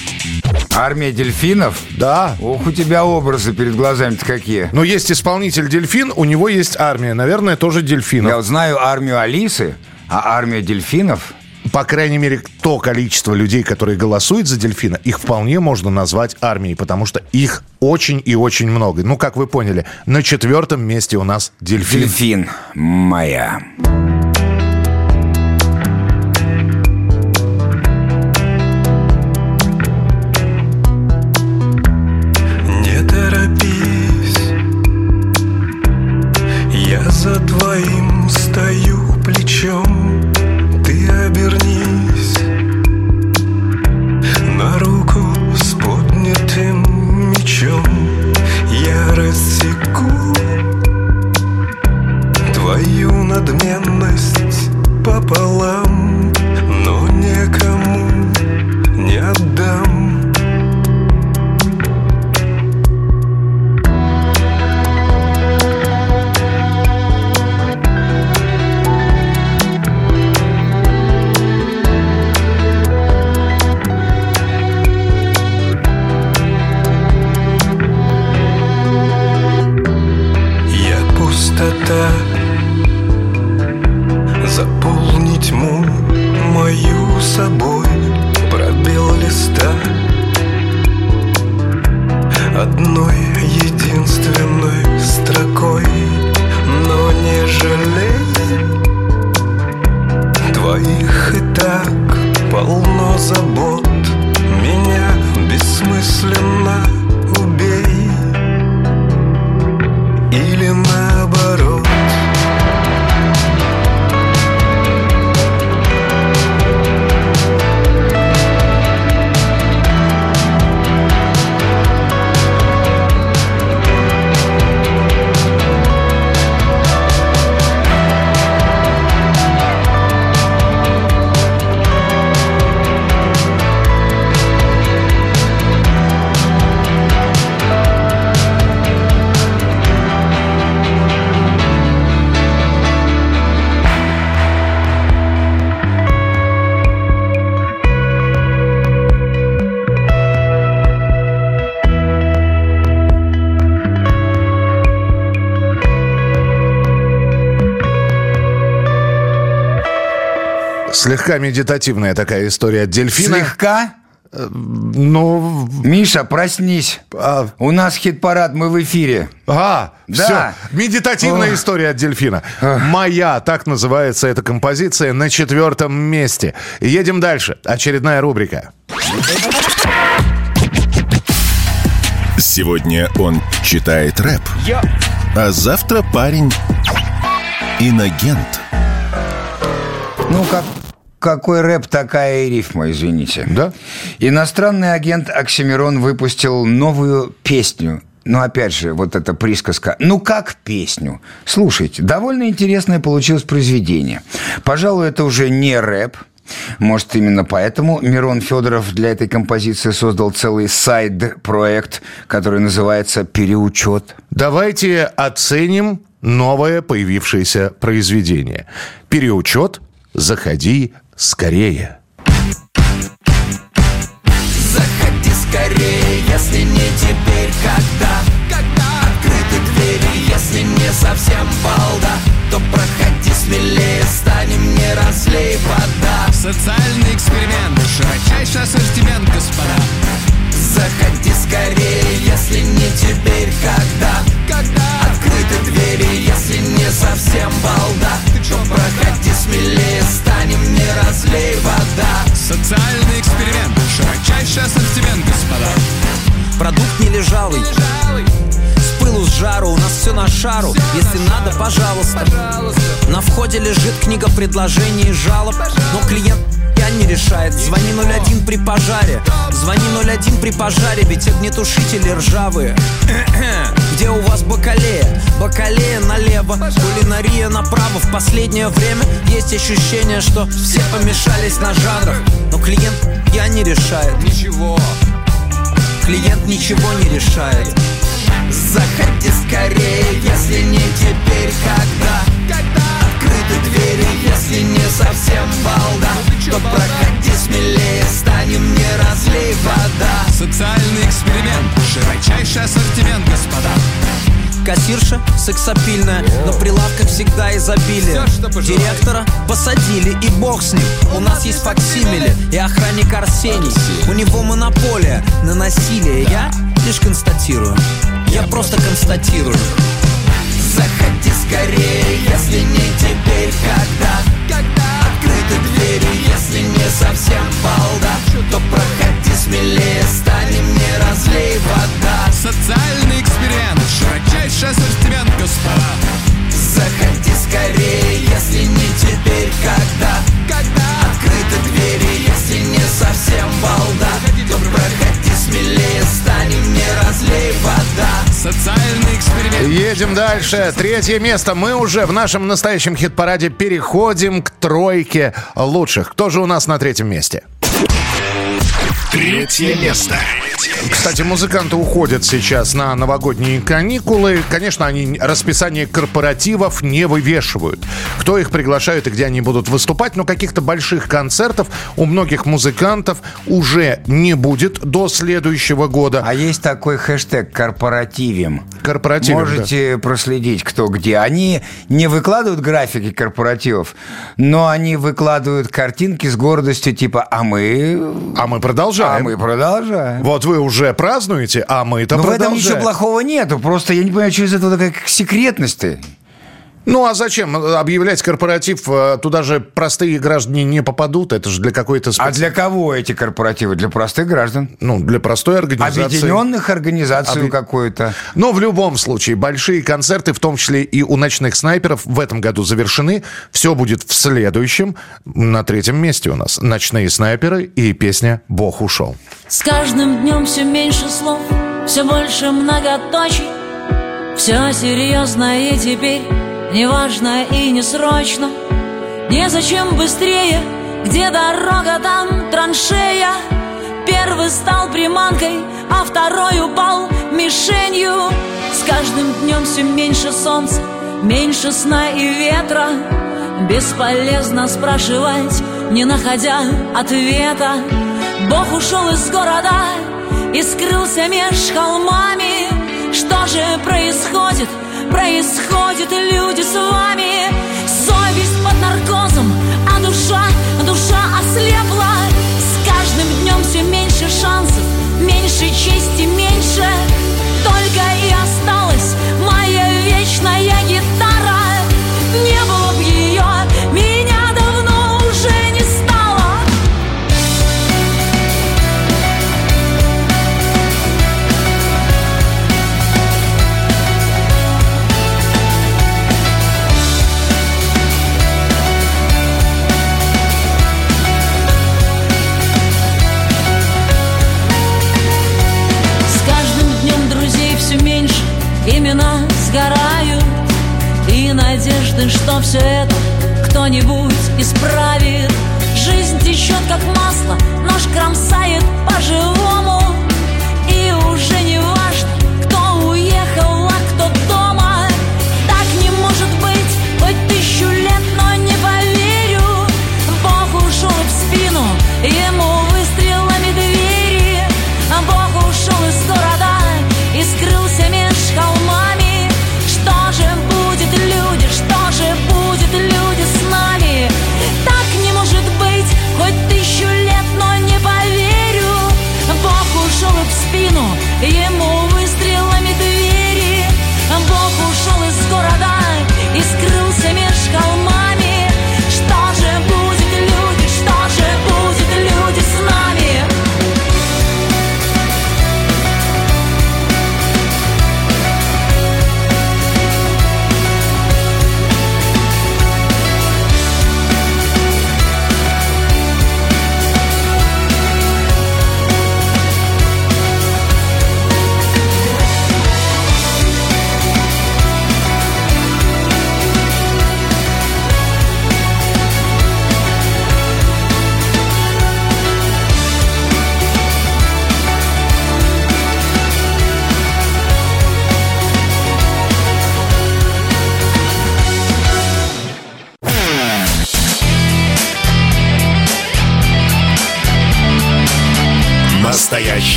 Армия дельфинов? Да. Ох, у тебя образы перед глазами-то какие. Но есть исполнитель дельфин, у него есть армия. Наверное, тоже дельфинов. Я вот знаю армию Алисы, а армия дельфинов... По крайней мере, то количество людей, которые голосуют за дельфина, их вполне можно назвать армией, потому что их очень и очень много. Ну, как вы поняли, на четвертом месте у нас дельфин. Дельфин моя. Слегка медитативная такая история от дельфина. Слегка? Ну... Миша, проснись. У нас хит-парад, мы в эфире. А, Да. все. Медитативная Ох. история от дельфина. Моя, так называется эта композиция, на четвертом месте. Едем дальше. Очередная рубрика. Сегодня он читает рэп, а завтра парень инагент. Ну, как, какой рэп, такая и рифма, извините. Да? Иностранный агент Оксимирон выпустил новую песню. Но опять же, вот эта присказка. Ну как песню? Слушайте, довольно интересное получилось произведение. Пожалуй, это уже не рэп. Может, именно поэтому Мирон Федоров для этой композиции создал целый сайд-проект, который называется «Переучет». Давайте оценим новое появившееся произведение. Переучет. Заходи Скорее! Заходи скорее, если не теперь, когда, когда открыты двери, если не совсем балда, то проходи смелее, станем не разлей вода. Социальный эксперимент, широчайший ассортимент, господа. Заходи скорее, если не теперь, когда, когда не совсем балда. То проходи смелее, станем не разлей вода. Социальный эксперимент, широчайший ассортимент, господа. Продукт не лежалый. С пылу с жару, у нас все на шару. Если надо, пожалуйста. На входе лежит книга предложений и жалоб Но клиент я не решает. Звони 01 при пожаре. Звони 01 при пожаре Ведь огнетушители ржавые. Где у вас бакалея? Бакалея налево Кулинария направо. В последнее время есть ощущение, что Все помешались на жанрах. Но клиент я не решает. Ничего. Клиент ничего не решает Заходи скорее, если не теперь, когда? Открыты двери, если не совсем балда. То проходи смелее, станем не разлей вода. Социальный эксперимент, широчайший ассортимент, господа. Кассирша сексапильная, на прилавках всегда изобилие. Директора посадили и бог с ним. У нас есть факсимили и охранник Арсений. У него монополия на насилие. Я лишь констатирую Я просто констатирую. Заходи скорее, если не теперь, когда Открыты двери, если не совсем балда То проходи смелее, станем не разлей вода. Социальный эксперимент, широчайший ассортимент, господа. Заходи скорее, если не теперь, когда Открыты двери, если не совсем балда смелее, станем не разлей вода Социальный эксперимент Едем дальше. Третье место. Мы уже в нашем настоящем хит-параде переходим к тройке лучших. Кто же у нас на третьем месте? Третье место. Кстати, музыканты уходят сейчас на новогодние каникулы. Конечно, они расписание корпоративов не вывешивают. Кто их приглашает и где они будут выступать, но каких-то больших концертов у многих музыкантов уже не будет до следующего года. А есть такой хэштег «корпоративим». Корпоративим, Можете проследить, кто где. Они не выкладывают графики корпоративов, но они выкладывают картинки с гордостью типа «А мы...» А мы продолжаем. А мы продолжаем. Вот вы уже празднуете, а мы-то Но в этом продолжаем. ничего плохого нету. Просто я не понимаю, что из этого такая секретность-то. Ну а зачем объявлять корпоратив? Э, Туда же простые граждане не попадут. Это же для какой-то... А для кого эти корпоративы? Для простых граждан? Ну, для простой организации. Объединенных организаций Объ- какой-то. Но в любом случае, большие концерты, в том числе и у ночных снайперов, в этом году завершены. Все будет в следующем. На третьем месте у нас ночные снайперы и песня «Бог ушел». С каждым днем все меньше слов, все больше многоточий Все серьезно и теперь не важно и не срочно Незачем быстрее, где дорога, там траншея. Первый стал приманкой, а второй упал мишенью. С каждым днем все меньше солнца, меньше сна и ветра. Бесполезно спрашивать, не находя ответа. Бог ушел из города и скрылся меж холмами. Что же происходит? Происходит, люди с вами Совесть под наркозом, а душа, душа ослепла. С каждым днем все меньше шансов, меньше чести, меньше. Только и осталась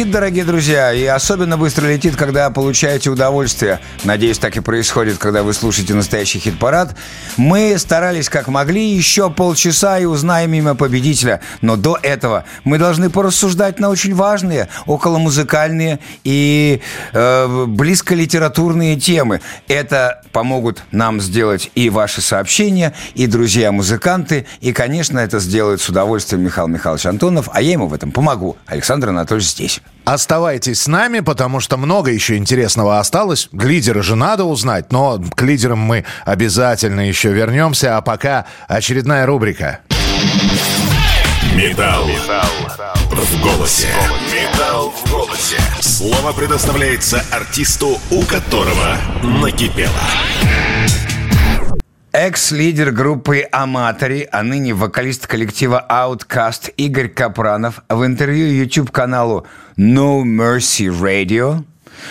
летит, дорогие друзья, и особенно быстро летит, когда получаете удовольствие. Надеюсь, так и происходит, когда вы слушаете настоящий хит-парад. Мы старались как могли еще полчаса и узнаем имя победителя. Но до этого мы должны порассуждать на очень важные, околомузыкальные и э, близко литературные темы. Это помогут нам сделать и ваши сообщения, и друзья-музыканты, и, конечно, это сделает с удовольствием Михаил Михайлович Антонов, а я ему в этом помогу. Александр Анатольевич здесь. Оставайтесь с нами, потому что много еще интересного осталось. Лидера же надо узнать, но к лидерам мы обязательно еще вернемся. А пока очередная рубрика. Металл в голосе. Металл в голосе. Слово предоставляется артисту, у которого накипело. Экс-лидер группы «Аматори», а ныне вокалист коллектива Outcast Игорь Капранов в интервью YouTube-каналу No Mercy Radio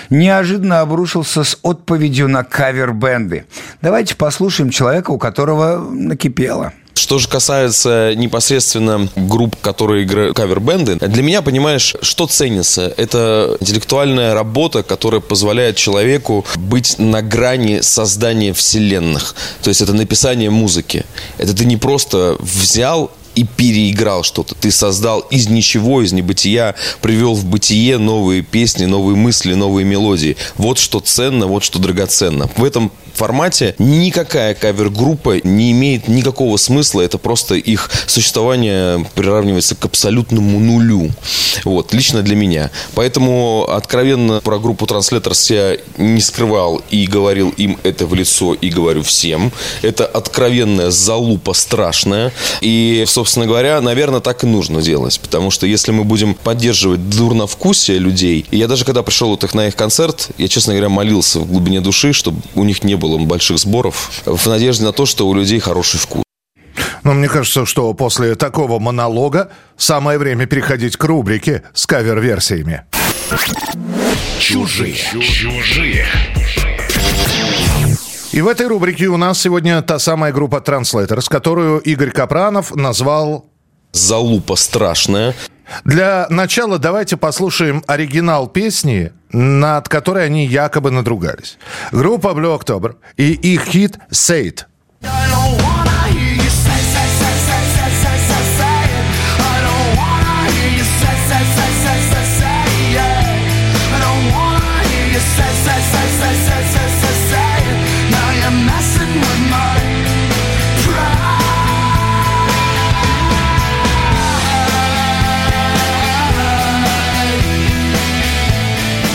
неожиданно обрушился с отповедью на кавер-бенды. Давайте послушаем человека, у которого накипело. Что же касается непосредственно групп, которые играют кавер-бенды, для меня, понимаешь, что ценится? Это интеллектуальная работа, которая позволяет человеку быть на грани создания вселенных. То есть это написание музыки. Это ты не просто взял и переиграл что-то. Ты создал из ничего, из небытия, привел в бытие новые песни, новые мысли, новые мелодии. Вот что ценно, вот что драгоценно. В этом формате никакая кавер-группа не имеет никакого смысла. Это просто их существование приравнивается к абсолютному нулю. Вот, лично для меня. Поэтому откровенно про группу Translators я не скрывал и говорил им это в лицо и говорю всем. Это откровенная залупа страшная. И, собственно говоря, наверное, так и нужно делать. Потому что если мы будем поддерживать дурновкусие людей, и я даже когда пришел вот их на их концерт, я, честно говоря, молился в глубине души, чтобы у них не было больших сборов, в надежде на то, что у людей хороший вкус. Но мне кажется, что после такого монолога самое время переходить к рубрике с кавер-версиями. Чужие. Чужие. И в этой рубрике у нас сегодня та самая группа Translators, которую Игорь Капранов назвал Залупа страшная. Для начала давайте послушаем оригинал песни, над которой они якобы надругались. Группа Blue October и их хит «Say It».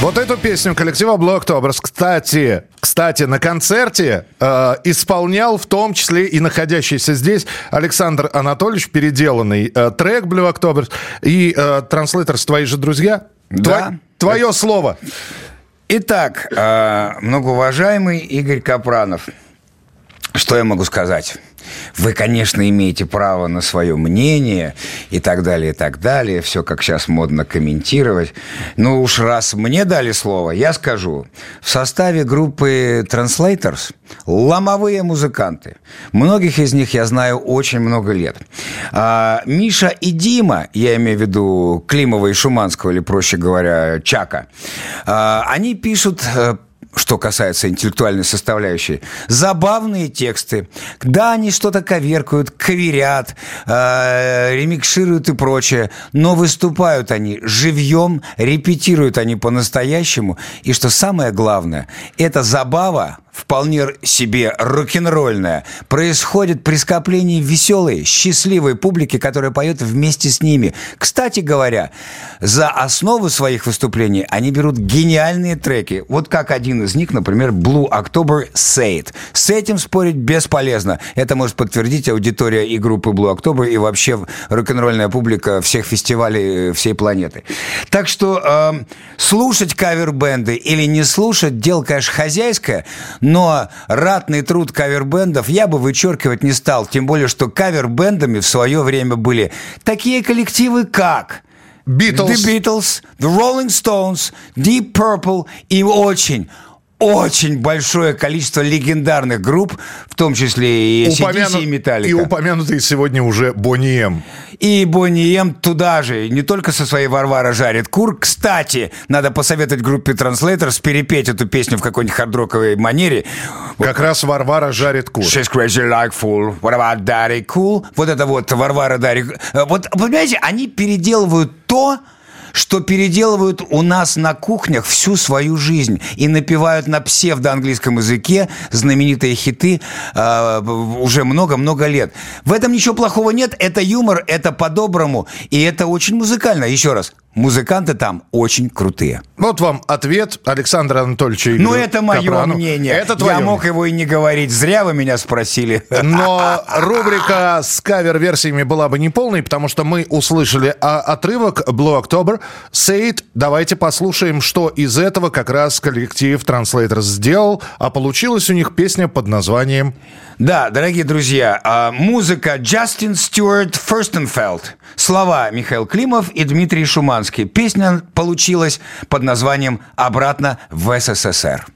Вот эту песню коллектива Octobers, кстати, кстати, на концерте э, исполнял в том числе и находящийся здесь Александр Анатольевич, переделанный э, трек Octobers и э, Translators «Твои же друзья». Да. Твое слово. Итак, э, многоуважаемый Игорь Капранов, что я могу сказать? Вы, конечно, имеете право на свое мнение и так далее, и так далее. Все, как сейчас модно комментировать. Ну уж раз мне дали слово, я скажу. В составе группы Translators ломовые музыканты. Многих из них я знаю очень много лет. А, Миша и Дима, я имею в виду Климова и Шуманского, или, проще говоря, Чака, а, они пишут э, что касается интеллектуальной составляющей, забавные тексты. Да, они что-то коверкают, каверят, э, ремикшируют и прочее, но выступают они живьем, репетируют они по-настоящему. И что самое главное, эта забава, вполне себе рок-н-ролльная, происходит при скоплении веселой, счастливой публики, которая поет вместе с ними. Кстати говоря, за основу своих выступлений они берут гениальные треки. Вот как один из них, например, Blue October Say It. С этим спорить бесполезно. Это может подтвердить аудитория и группы Blue October, и вообще рок-н-ролльная публика всех фестивалей всей планеты. Так что э, слушать кавер-бенды или не слушать, дело, конечно, хозяйское, но ратный труд кавер-бендов я бы вычеркивать не стал. Тем более, что кавер-бендами в свое время были такие коллективы, как... Beatles. The Beatles, The Rolling Stones, Deep Purple и очень, очень большое количество легендарных групп, в том числе и Упомяну- и Металлика. И упомянутый сегодня уже Бонни М. И Бонни М туда же, не только со своей Варвара жарит кур. Кстати, надо посоветовать группе Translators перепеть эту песню в какой-нибудь хардроковой манере. Как раз Варвара жарит кур. She's crazy like fool. What about Daddy cool? Вот это вот Варвара Дарья. Вот, понимаете, они переделывают то, что переделывают у нас на кухнях всю свою жизнь и напевают на псевдоанглийском языке знаменитые хиты э, уже много-много лет. В этом ничего плохого нет, это юмор, это по-доброму, и это очень музыкально. Еще раз, музыканты там очень крутые. Вот вам ответ Александра Анатольевича Ну, Игоря это мое Капрану. мнение. Это твое Я мог его и не говорить. Зря вы меня спросили. Но рубрика с кавер-версиями была бы неполной, потому что мы услышали а, отрывок Blue October. It. Давайте послушаем, что из этого как раз коллектив Translators сделал. А получилась у них песня под названием Да, дорогие друзья, а, музыка Джастин Стюарт Ферстенфелд, слова Михаил Климов и Дмитрий Шуманский. Песня получилась под названием «Обратно в СССР».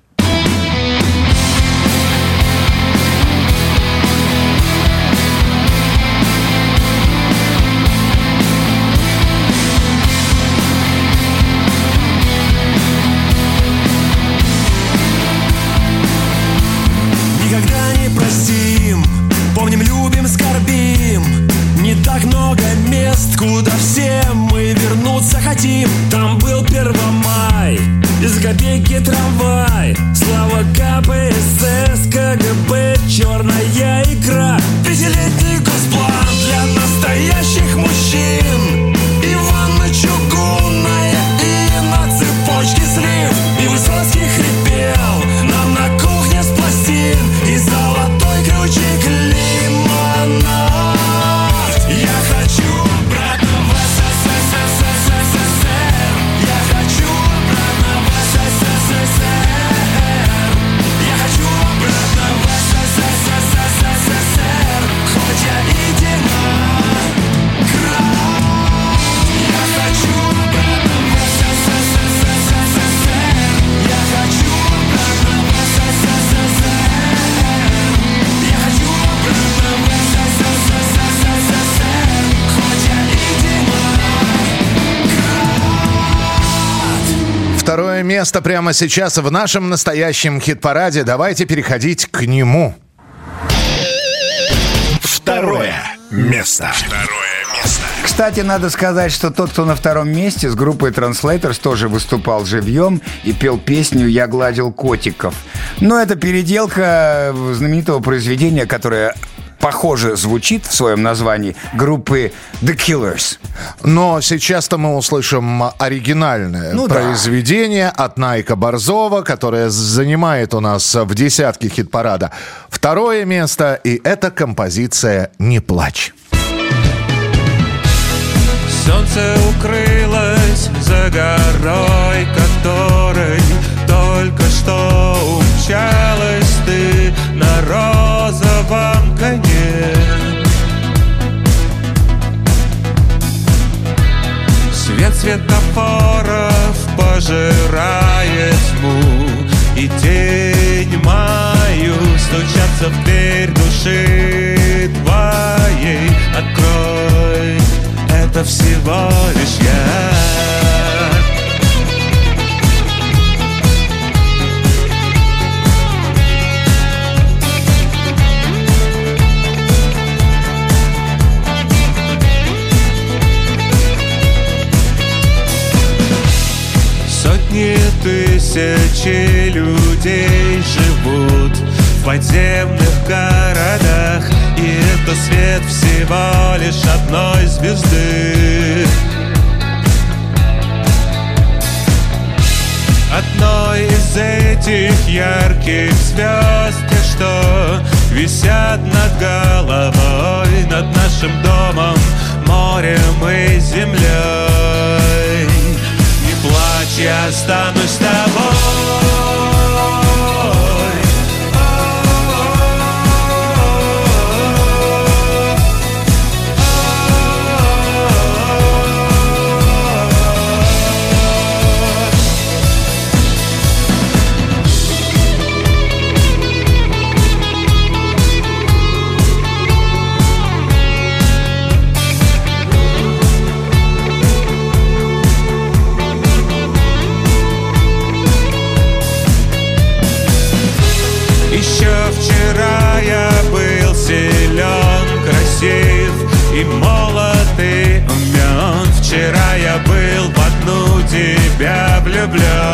Место прямо сейчас в нашем настоящем хит-параде. Давайте переходить к нему. Второе место. Второе место. Кстати, надо сказать, что тот, кто на втором месте с группой Translators тоже выступал живьем и пел песню «Я гладил котиков». Но это переделка знаменитого произведения, которое похоже звучит в своем названии группы The Killers. Но сейчас-то мы услышим оригинальное Ну да. произведение от Найка Борзова, которое занимает у нас в десятке хит-парада второе место, и это композиция «Не плачь». Солнце укрылось за горой, которой только что умчалась ты на розовом коне. Свет светофоров пожирает тьму И тень мою стучатся в дверь души твоей Открой, это всего людей живут в подземных городах. И это свет всего лишь одной звезды. Одной из этих ярких звезд что висят над головой Над нашим домом, морем и землей. Не плачь, я останусь с тобой влюблен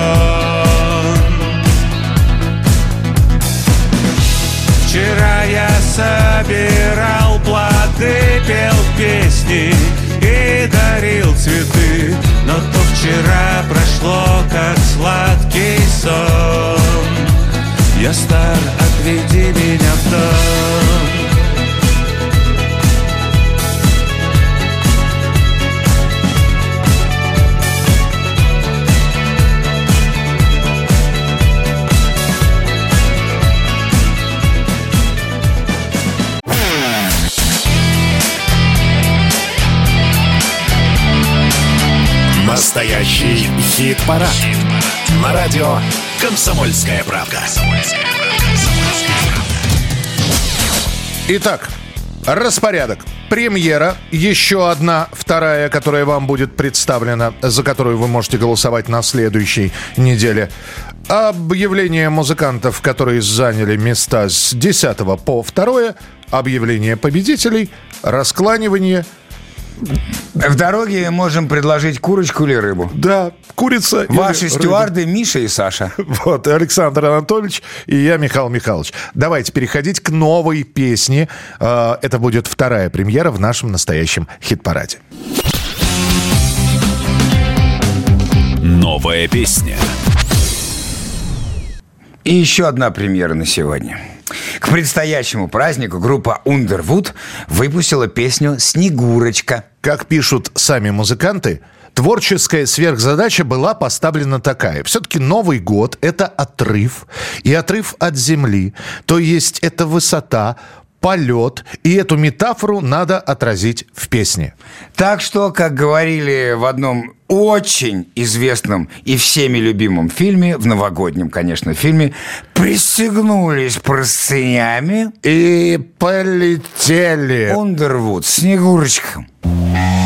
Вчера я собирал плоды, пел песни и дарил цветы. Но то вчера прошло, как сладкий сон. Я стар, отведи меня в дом Настоящий хит-парад. На радио «Комсомольская правда». Итак, распорядок. Премьера, еще одна, вторая, которая вам будет представлена, за которую вы можете голосовать на следующей неделе. Объявление музыкантов, которые заняли места с 10 по 2, объявление победителей, раскланивание – В дороге можем предложить курочку или рыбу. Да, курица или Ваши рыба. стюарды Миша и Саша. Вот, Александр Анатольевич и я, Михаил Михайлович. Давайте переходить к новой песне. Э, Это будет вторая премьера в нашем настоящем хит-параде. Новая песня. И еще одна премьера на сегодня. К предстоящему празднику группа Underwood выпустила песню «Снегурочка». Как пишут сами музыканты, творческая сверхзадача была поставлена такая. Все-таки Новый год – это отрыв, и отрыв от земли. То есть это высота, полет, и эту метафору надо отразить в песне. Так что, как говорили в одном очень известном и всеми любимом фильме, в новогоднем, конечно, фильме, пристегнулись простынями и полетели. Underwood, Снегурочка. Ты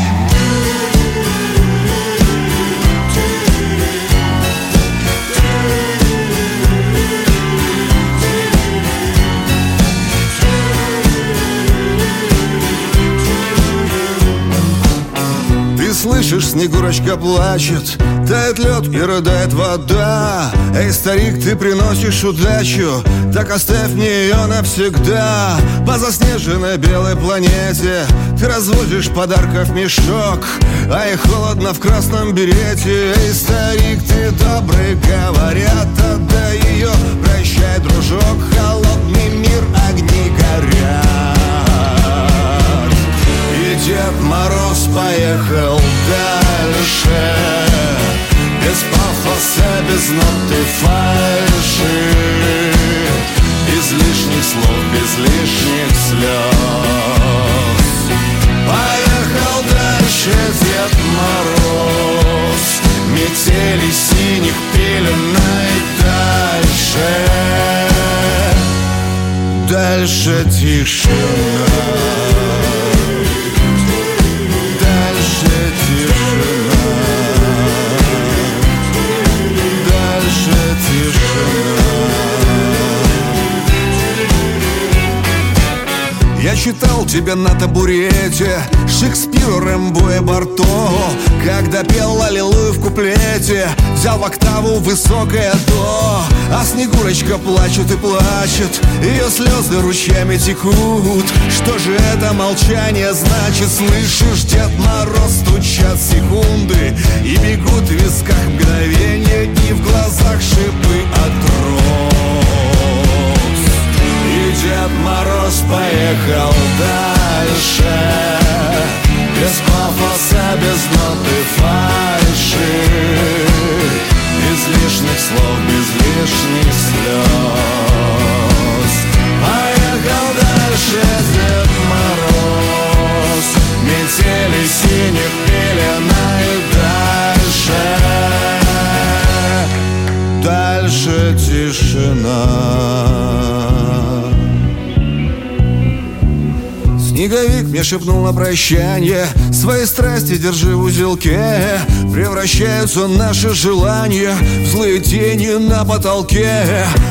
слышишь, Снегурочка плачет Тает лед и рыдает вода. Эй, старик, ты приносишь удачу Так оставь мне ее навсегда. По заснеженной белой планете Ты разводишь подарков мешок. А и холодно в красном берете. Эй, старик, ты добрый, говорят Отдай ее, прощай, дружок Мороз поехал дальше. Без пафоса, без ноты фальши. Без лишних слов, без лишних слез. Поехал дальше Дед Мороз. Метели синих пеленой дальше Дальше тишина тишина Я читал тебя на табурете Шекспиру, Рэмбо и Барто. Когда пел Аллилуйю в куплете Взял в октаву высокое до А Снегурочка плачет и плачет Ее слезы ручьями текут. Что же это молчание значит? Слышишь, Дед Мороз стучат секунды И бегут в висках мгновения И в глазах шипы от роз Дед Мороз поехал дальше. Без пафоса, без ноты фальши. Без лишних слов, без лишних слез. Поехал дальше Дед Мороз. Метели синих пелена и дальше Дальше тишина Снеговик мне шепнул на прощание Свои страсти держи в узелке. Превращаются наши желания В злые тени на потолке.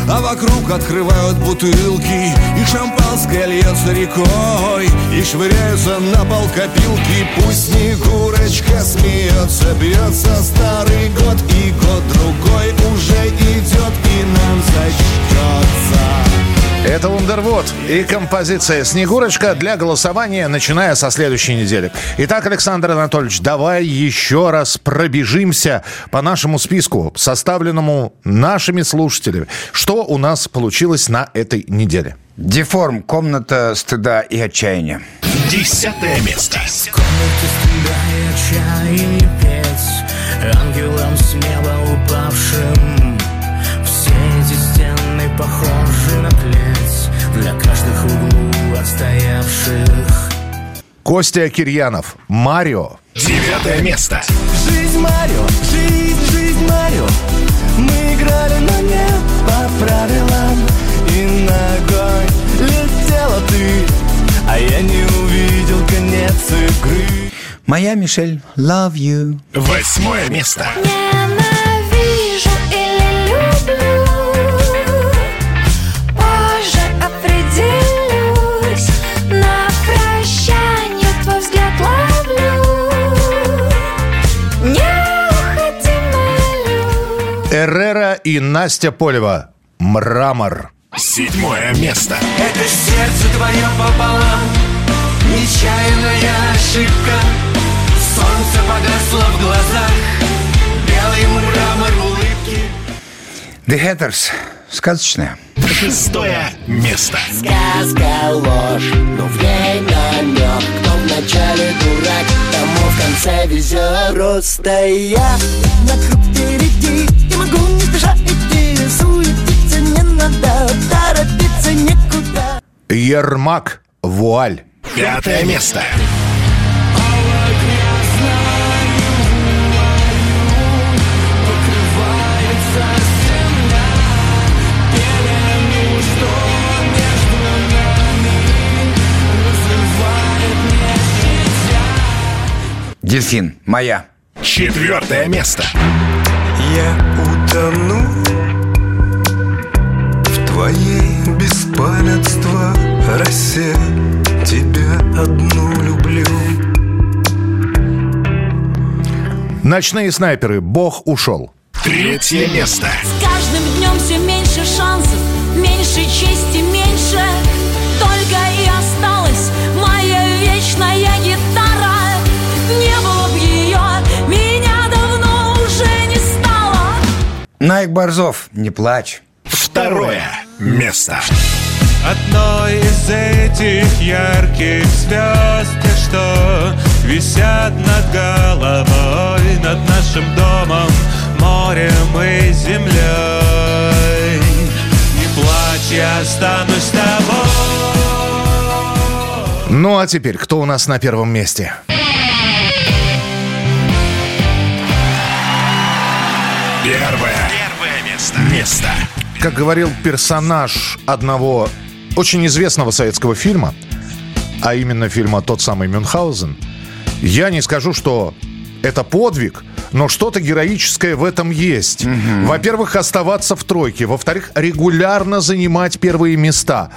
А вокруг открывают бутылки И шампанское льется рекой И швыряются на пол копилки. Пусть Снегурочка смеется Бьется старый год И год другой уже идет И нам зачтется Это Вундервуд и композиция «Снегурочка» для голосования, начиная со следующей недели. Итак, Александр Анатольевич, давай еще раз пробежимся по нашему списку, составленному нашими слушателями. Что у нас получилось на этой неделе? Деформ. Комната стыда и отчаяния. Десятое место. отчаяние петь Ангелом с неба упавшим отстоявших Костя Кирьянов, Марио. Девятое место. Жизнь Марио, жизнь, жизнь Марио Мы играли, но не по правилам И ногой летела ты А я не увидел конец игры Моя Мишель, love you. Восьмое место. Ненавижу и Настя Полева. Мрамор. Седьмое место. Это сердце твое пополам Нечаянная ошибка Солнце погасло в глазах Белый мрамор улыбки The Hatters. Сказочная. Шестое место. Сказка ложь, но в ней намек Кто вначале дурак, тому в конце везет Просто я на круг впереди И могу идти Суетиться не надо, торопиться некуда Ермак. Вуаль. Пятое место. Дельфин. Моя. Четвертое место. Я утону в твоей беспамятства росе Тебя одну люблю Ночные снайперы. Бог ушел. Третье место. С каждым днем все меньше шансов, меньше чести, меньше. Только и Найк Борзов. Не плачь. Второе место. Одной из этих ярких звезд что висят над головой, над нашим домом, морем и землей. Не плачь, я останусь с тобой. Ну а теперь, кто у нас на первом месте? Первое. Место. Место. Как говорил персонаж одного очень известного советского фильма, а именно фильма «Тот самый Мюнхгаузен», я не скажу, что это подвиг, но что-то героическое в этом есть. Во-первых, оставаться в тройке. Во-вторых, регулярно занимать первые места.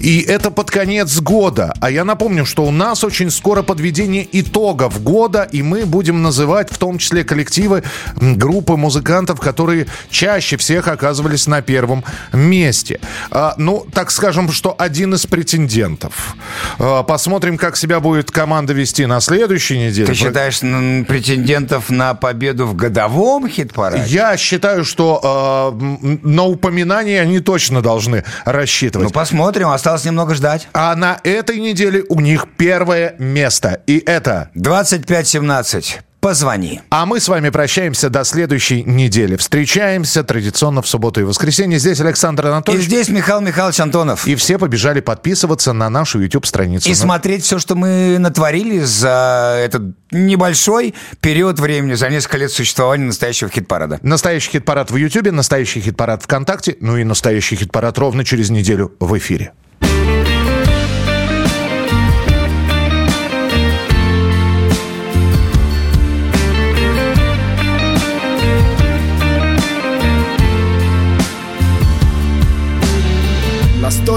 И это под конец года. А я напомню, что у нас очень скоро подведение итогов года, и мы будем называть в том числе коллективы, группы музыкантов, которые чаще всех оказывались на первом месте. А, ну, так скажем, что один из претендентов. А, посмотрим, как себя будет команда вести на следующей неделе. Ты считаешь претендентов на победу в годовом хит-параде? Я считаю, что э, м, на упоминание они точно должны рассчитывать. Ну, посмотрим, осталось немного ждать. А на этой неделе у них первое место. И это... 25-17. Позвони. А мы с вами прощаемся до следующей недели. Встречаемся традиционно в субботу и воскресенье. Здесь Александр И Анатольевич. здесь Михаил Михайлович Антонов. И все побежали подписываться на нашу YouTube-страницу. И Ну, смотреть все, что мы натворили за этот небольшой период времени, за несколько лет существования настоящего хит-парада. Настоящий хит-парад в YouTube, настоящий хит-парад ВКонтакте, ну и настоящий хит-парад ровно через неделю в эфире.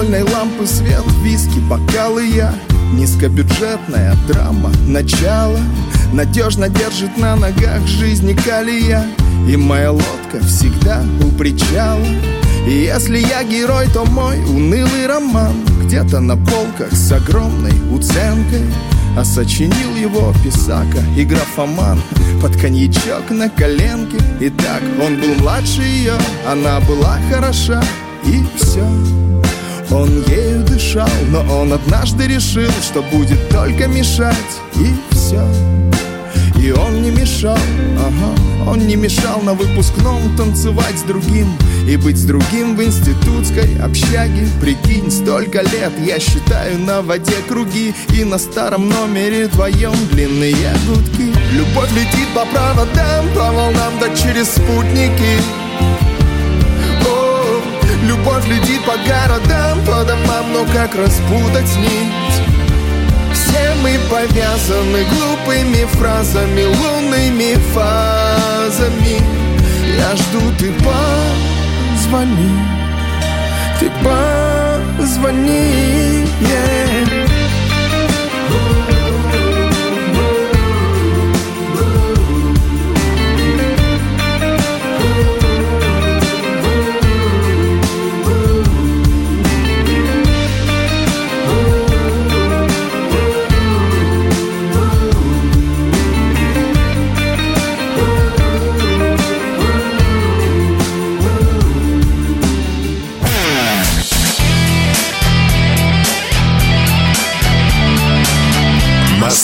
Настольной лампы свет, виски, бокалы я. Низкобюджетная драма, начало. Надежно держит на ногах жизни калия. И моя лодка всегда у причала. И если я герой, то мой унылый роман Где-то на полках с огромной уценкой. А сочинил его писака и графоман Под коньячок на коленке. Итак, он был младше ее Она была хороша И все Он ею дышал Но он однажды решил Что будет только мешать И все и он не мешал, ага Он не мешал на выпускном танцевать с другим И быть с другим в институтской общаге. Прикинь, столько лет я считаю на воде круги И на старом номере вдвоем длинные гудки. Любовь летит по проводам, по волнам, да через спутники Любовь летит по городам, по домам, но как распутать нить? Все мы повязаны глупыми фразами, лунными фазами Я жду, ты позвони, ты позвони, yeah.